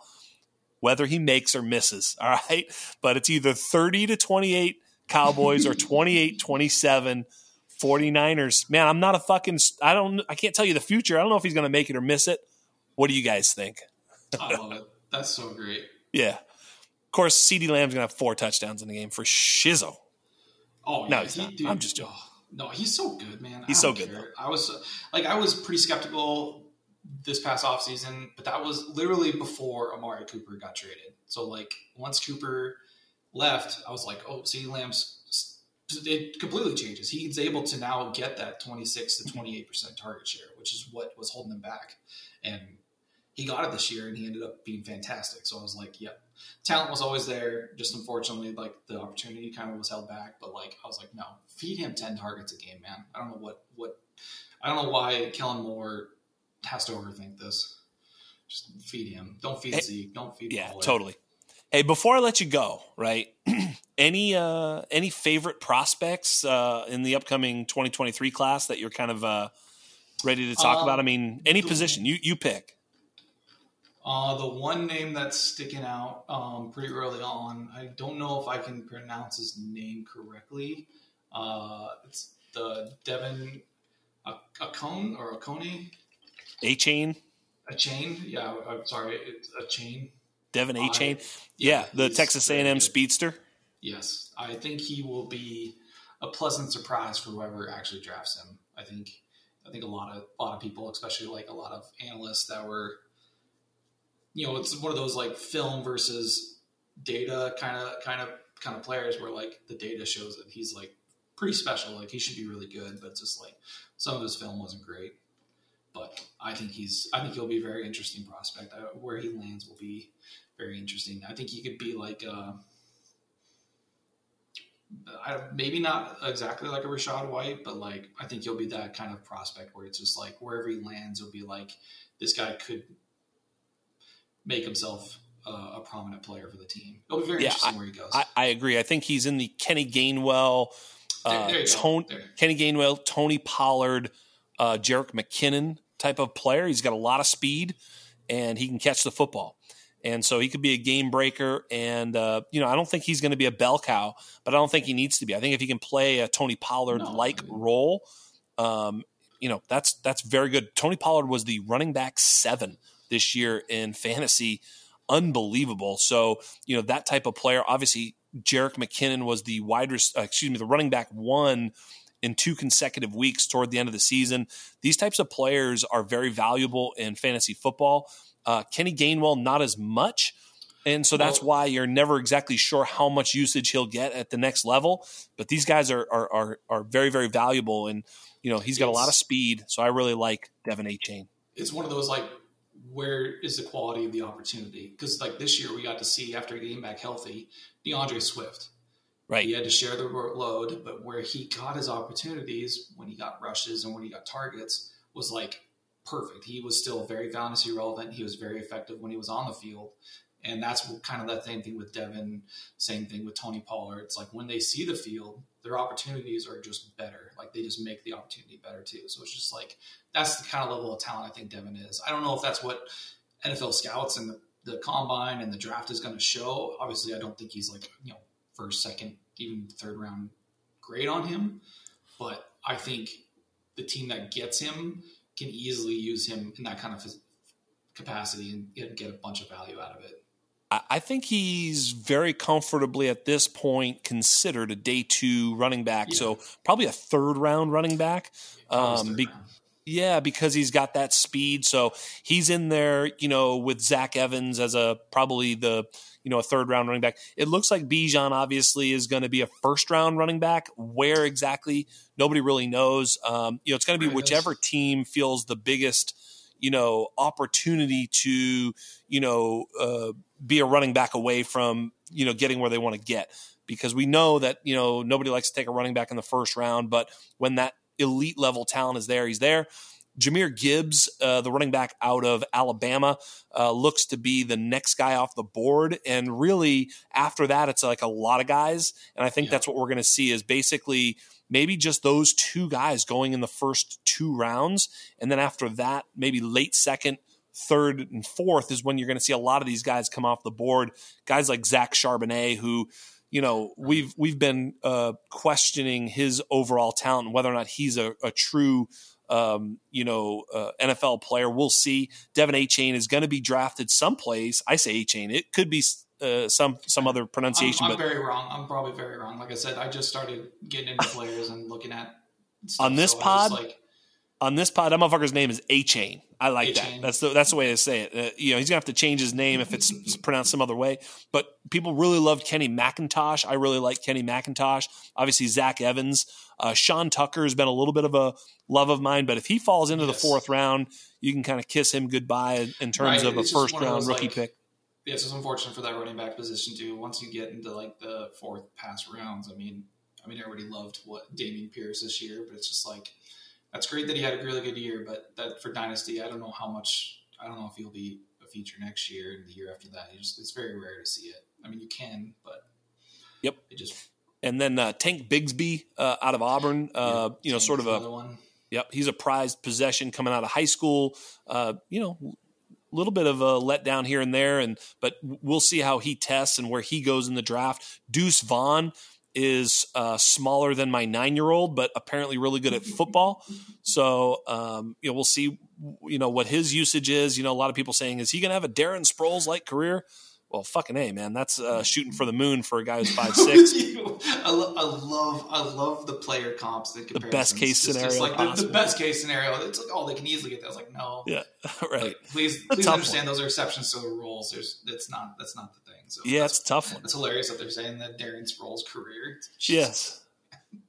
whether he makes or misses. All right. But it's either 30 to 28 Cowboys or 28 27 49ers. Man, I'm not a fucking, I don't, I can't tell you the future. I don't know if he's going to make it or miss it. What do you guys think? I love it. That's so great. Yeah. Of course, CeeDee Lamb's going to have four touchdowns in the game for Shizzo. Oh, yeah. No, he's not. Dude, I'm just joking. Oh, no, he's so good, man. He's so good. I was like, I was pretty skeptical this past offseason, but that was literally before Amari Cooper got traded. So like once Cooper left, I was like, oh, CeeDee Lamb's it completely changes. He's able to now get that 26 to 28 percent target share, which is what was holding him back, and he got it this year, and he ended up being fantastic. So I was like, yep, talent was always there. Just unfortunately, like the opportunity kind of was held back. But like I was like, no, feed him 10 targets a game, man. I don't know what what I don't know why Kellen Moore has to overthink this. Just feed him. Don't feed hey, Zeke. Don't feed. Yeah, totally. Hey, before I let you go, right? any uh, any favorite prospects uh, in the upcoming 2023 class that you're kind of uh, ready to talk um, about? I mean, any position you you pick. Uh, the one name that's sticking out um, pretty early on, I don't know if I can pronounce his name correctly. Uh, it's the Devin Acone or Acone. Achane. A chain, yeah. I'm sorry, it's a chain. De'Von Achane, yeah, yeah, the Texas A&M speedster. Yes, I think he will be a pleasant surprise for whoever actually drafts him. I think, I think a lot of a lot of people, especially like a lot of analysts that were you know, it's one of those like film versus data kind of kind of kind of players where like the data shows that he's like pretty special. Like he should be really good, but just like some of his film wasn't great. But I think he's I think he'll be a very interesting prospect. I, where he lands will be very interesting. I think he could be like uh, I, maybe not exactly like a Rachaad White, but like I think he'll be that kind of prospect where it's just like wherever he lands, it'll be like this guy could make himself uh, a prominent player for the team. It'll be very yeah, interesting I, where he goes. I, I, agree. I think he's in the Kenny Gainwell, uh, there, there Tony, Kenny Gainwell, Tony Pollard, uh, Jerick McKinnon type of player. He's got a lot of speed and he can catch the football. And so he could be a game breaker. And, uh, you know, I don't think he's going to be a bell cow, but I don't think he needs to be. I think if he can play a Tony Pollard like no, role, um, you know, that's that's very good. Tony Pollard was the running back seven this year in fantasy. Unbelievable. So, you know, that type of player, obviously, Jerick McKinnon was the wide, uh, excuse me, the running back one in two consecutive weeks toward the end of the season. These types of players are very valuable in fantasy football. Uh, Kenny Gainwell, not as much. And so that's why you're never exactly sure how much usage he'll get at the next level. But these guys are are are, are very very valuable, and you know he's got a lot of speed. So I really like De'Von Achane. It's one of those like where is the quality of the opportunity? Because like this year, we got to see after getting back healthy, D'Andre Swift. Right. He had to share the load, but where he got his opportunities when he got rushes and when he got targets was like perfect. He was still very fantasy relevant. He was very effective when he was on the field, And that's kind of that same thing with Devin, same thing with Tony Pollard. It's like when they see the field, their opportunities are just better. Like they just make the opportunity better too. So it's just like that's the kind of level of talent I think Devin is. I don't know if that's what NFL scouts and the, the combine and the draft is going to show. Obviously, I don't think he's like you know first, second, even third round grade on him, but I think the team that gets him can easily use him in that kind of capacity and get a bunch of value out of it. I think he's very comfortably at this point considered a day two running back. Yeah. So probably a third round running back. Um, be, yeah, because he's got that speed. So he's in there, you know, with Zach Evans as a probably the, you know, a third round running back. It looks like Bijan obviously is going to be a first round running back. Where exactly, nobody really knows. Um, you know, it's going to be whichever team feels the biggest – you know, opportunity to, you know, uh, be a running back away from, you know, getting where they want to get. Because we know that, you know, nobody likes to take a running back in the first round, but when that elite level talent is there, he's there. Jahmyr Gibbs, uh, the running back out of Alabama, uh, looks to be the next guy off the board. And really, after that, it's like a lot of guys. And I think yeah. that's what we're going to see is basically maybe just those two guys going in the first two rounds. And then after that, maybe late second, third, and fourth is when you're going to see a lot of these guys come off the board. Guys like Zach Charbonnet, who you know we've we've been uh, questioning his overall talent and whether or not he's a, a true um, you know uh, NFL player. We'll see. De'Von Achane is going to be drafted someplace. I say Achane. It could be uh, some some other pronunciation. I'm, I'm very wrong. I'm probably very wrong. Like I said, I just started getting into players and looking at stuff, on this so pod. Like, on this pod, that motherfucker's name is A Chain. I like A-Chain. that. That's the that's the way to say it. Uh, you know, he's gonna have to change his name if it's pronounced some other way. But people really loved Kenny McIntosh. I really like Kenny McIntosh. Obviously, Zach Evans, uh, Sean Tucker has been a little bit of a love of mine. But if he falls into yes. the fourth round, you can kind of kiss him goodbye in terms right. of a first round rookie like, pick yeah, so it's unfortunate for that running back position too. Once you get into like the fourth pass rounds, I mean, I mean, everybody loved what Dameon Pierce this year, but it's just like that's great that he had a really good year, but that for dynasty, I don't know how much. I don't know if he'll be a feature next year and the year after that. Just, it's very rare to see it. I mean, you can, but yep, it just. And then uh, Tank Bigsby uh, out of Auburn, uh, you know, sort of a. One. Yep, he's a prized possession coming out of high school. Uh, you know, a little bit of a letdown here and there, and but we'll see how he tests and where he goes in the draft. Deuce Vaughn is uh, smaller than my nine year old, but apparently really good at football. So um, you know, we'll see. You know what his usage is. You know, a lot of people saying, is he going to have a Darren Sproles like career? Well, fucking a man, that's uh, shooting for the moon for a guy who's five six. I, lo- I love, I love the player comps. The, the best case scenario, just like the, the, best case scenario. It's like, oh, they can easily get that. I was like, no, yeah, right. Like, please, please understand one. those are exceptions to the rules. There's, that's not, that's not the. So yeah, it's a tough one. It's hilarious that they're saying that Darren Sproles' career. Yes.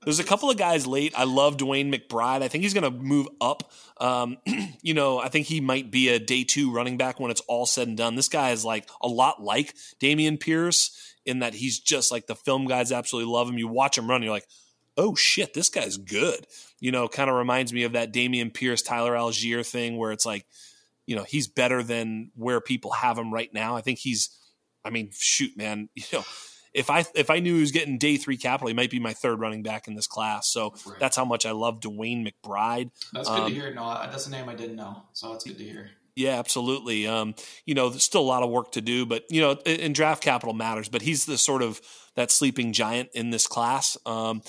There's a couple of guys late. I love Dwayne McBride. I think he's going to move up. Um, you know, I think he might be a day two running back when it's all said and done. This guy is like a lot like Dameon Pierce in that he's just like the film guys absolutely love him. You watch him run, you're like, oh shit, this guy's good. You know, kind of reminds me of that Dameon Pierce, Tyler Allgeier thing where it's like, you know, he's better than where people have him right now. I think he's, I mean, shoot, man, you know, if I if I knew he was getting day three capital, he might be my third running back in this class. So right. that's how much I love Dwayne McBride. That's good um, to hear. No, that's a name I didn't know, so that's good to hear. Yeah, absolutely. Um, you know, there's still a lot of work to do, but you know, in draft capital matters. But he's the sort of that sleeping giant in this class. Um,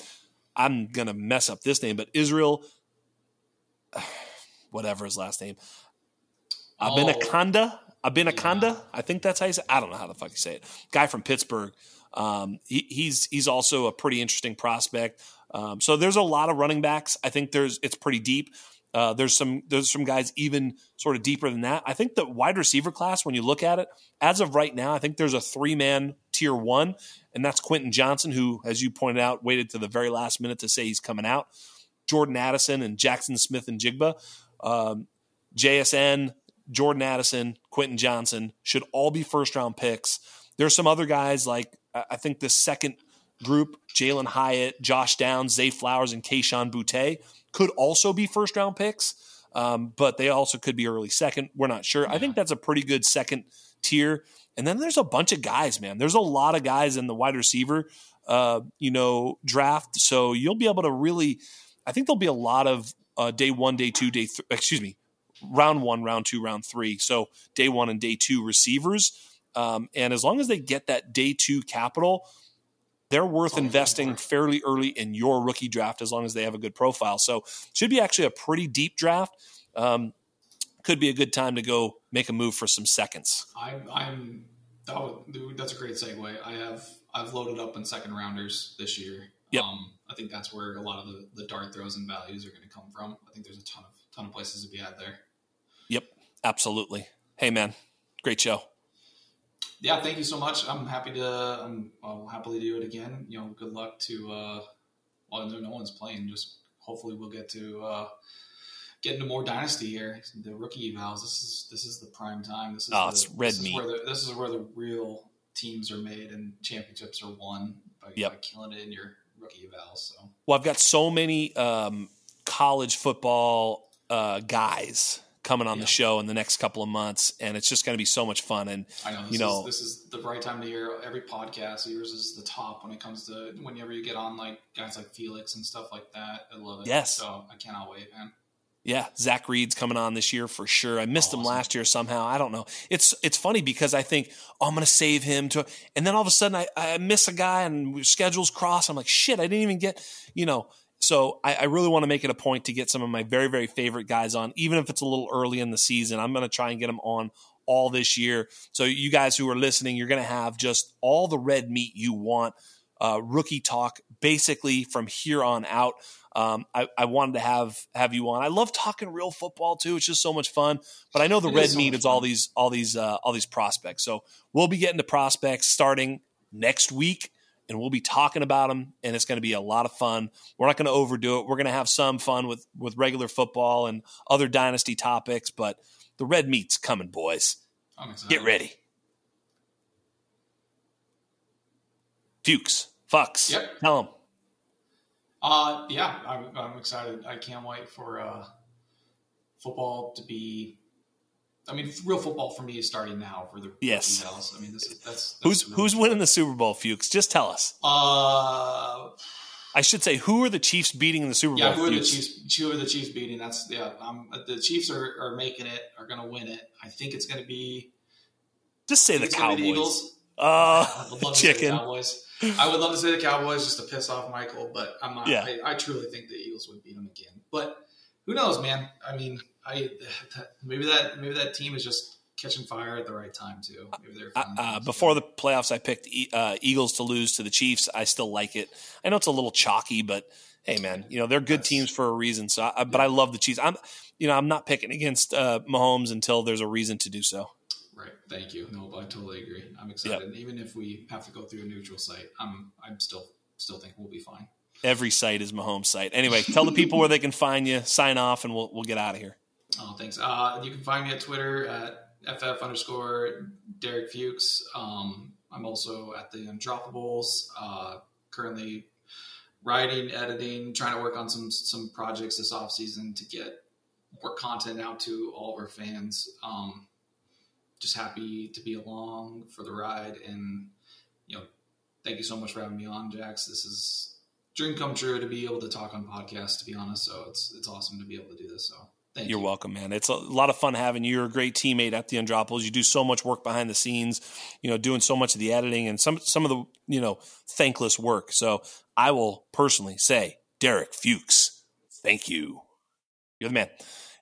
I'm gonna mess up this name, but Israel, whatever his last name, oh. Abanikanda, yeah. I think that's how you say. It. I don't know how the fuck you say it. Guy from Pittsburgh. Um, he, he's he's also a pretty interesting prospect. Um, so there's a lot of running backs. I think there's it's pretty deep. Uh, there's some there's some guys even sort of deeper than that. I think the wide receiver class, when you look at it, as of right now, I think there's a three man tier one, and that's Quentin Johnston, who, as you pointed out, waited to the very last minute to say he's coming out. Jordan Addison and Jackson Smith-Njigba, um, JSN, Jordan Addison, Quentin Johnston should all be first round picks. There's some other guys like I think the second group, Jalin Hyatt, Josh Downs, Zay Flowers, and Kayshon Boutte could also be first round picks, um, but they also could be early second. We're not sure. Yeah. I think that's a pretty good second tier. And then there's a bunch of guys, man. There's a lot of guys in the wide receiver, uh, you know, draft. So you'll be able to really, I think there'll be a lot of uh, day one, day two, day th- excuse me, round one, round two, round three. So day one and day two receivers. Um, and as long as they get that day two capital, they're worth investing fairly early in your rookie draft as long as they have a good profile. So should be actually a pretty deep draft. Um, could be a good time to go make a move for some seconds. I'm, I'm that that's a great segue. I have I've loaded up in second rounders this year. Yep. Um, I think that's where a lot of the, the dart throws and values are going to come from. I think there's a ton of ton of places to be had there. Absolutely. Hey man, great show. Yeah, thank you so much. I'm happy to. I'm, I'll happily do it again. You know, good luck to. Uh, well, no one's playing. Just hopefully we'll get to uh, get into more dynasty here. The rookie evals. This is this is the prime time. This is oh, the, it's red this meat. Is where the, this is where the real teams are made and championships are won by, yep. by killing it in your rookie evals. So. Well, I've got so many um, college football uh, guys coming on yeah. the show in the next couple of months, and it's just going to be so much fun. And I know you know, is, this is the right time to hear every podcast. Yours is the top when it comes to whenever you get on like guys like Felix and stuff like that. I love it. Yes, so I cannot wait, man. Yeah, Zach Reed's coming on this year for sure. I missed awesome. him last year somehow. I don't know. It's it's funny because I think oh, I'm going to save him to, and then all of a sudden I, I miss a guy and schedules cross. I'm like shit. I didn't even get you know. So I, I really want to make it a point to get some of my very very favorite guys on, even if it's a little early in the season. I'm going to try and get them on all this year. So you guys who are listening, you're going to have just all the red meat you want. Uh, rookie talk basically from here on out. Um, I, I, wanted to have have you on. I love talking real football too. It's just so much fun. But I know the it red is so meat is all these all these uh, all these prospects. So we'll be getting to prospects starting next week, and we'll be talking about them. And it's going to be a lot of fun. We're not going to overdo it. We're going to have some fun with with regular football and other dynasty topics. But the red meat's coming, boys. Get ready. Fuchs, Fucks. Yep. Tell them. Uh, yeah, I'm, I'm excited. I can't wait for uh, football to be. I mean, real football for me is starting now for the yes. Else. I mean, this that's, that's who's really who's winning the Super Bowl, Fuchs? Just tell us. Uh, I should say, who are the Chiefs beating in the Super yeah, Bowl? who are Fuchs? the Chiefs? Who are the Chiefs beating? That's yeah. Um, the Chiefs are, are making it. Are going to win it. I think it's going to be. Just say the Cowboys. The Eagles. Uh, chicken. Cowboys. I would love to say the Cowboys just to piss off Michael, but I'm not. Yeah. I, I, truly think the Eagles would beat them again. But who knows, man? I mean, I that, maybe that maybe that team is just catching fire at the right time too. Maybe they're uh, before the playoffs. I picked uh, Eagles to lose to the Chiefs. I still like it. I know it's a little chalky, but hey, man, you know they're good That's, teams for a reason. So, I, but I love the Chiefs. I'm, you know, I'm not picking against uh, Mahomes until there's a reason to do so. Right. Thank you. No, I totally agree. I'm excited. Yep. Even if we have to go through a neutral site, I'm I'm still still think we'll be fine. Every site is Mahomes' site. Anyway, tell the people where they can find you. Sign off, and we'll we'll get out of here. Oh, thanks. Uh, you can find me at Twitter at ff underscore Derek Fuchs. Um, I'm also at the Undroppables. Uh, currently writing, editing, trying to work on some some projects this off season to get more content out to all of our fans. Um, just happy to be along for the ride. And, you know, thank you so much for having me on, Jax. This is dream come true to be able to talk on podcasts, to be honest. So it's, it's awesome to be able to do this. So thank You're you. welcome, man. It's a lot of fun having you. You're a great teammate at the Undroppables. You do so much work behind the scenes, you know, doing so much of the editing and some, some of the, you know, thankless work. So I will personally say, Derek Fuchs, thank you. You're the man.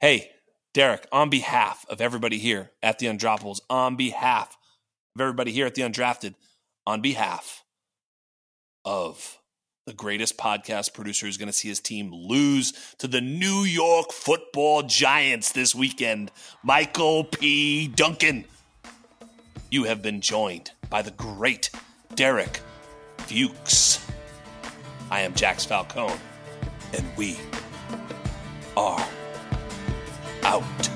Hey, Derek, on behalf of everybody here at the Undroppables, on behalf of everybody here at the Undrafted, on behalf of the greatest podcast producer who's going to see his team lose to the New York football giants this weekend, Michael P. Duncan. You have been joined by the great Derek Fuchs. I am Jax Falcone, and we are out.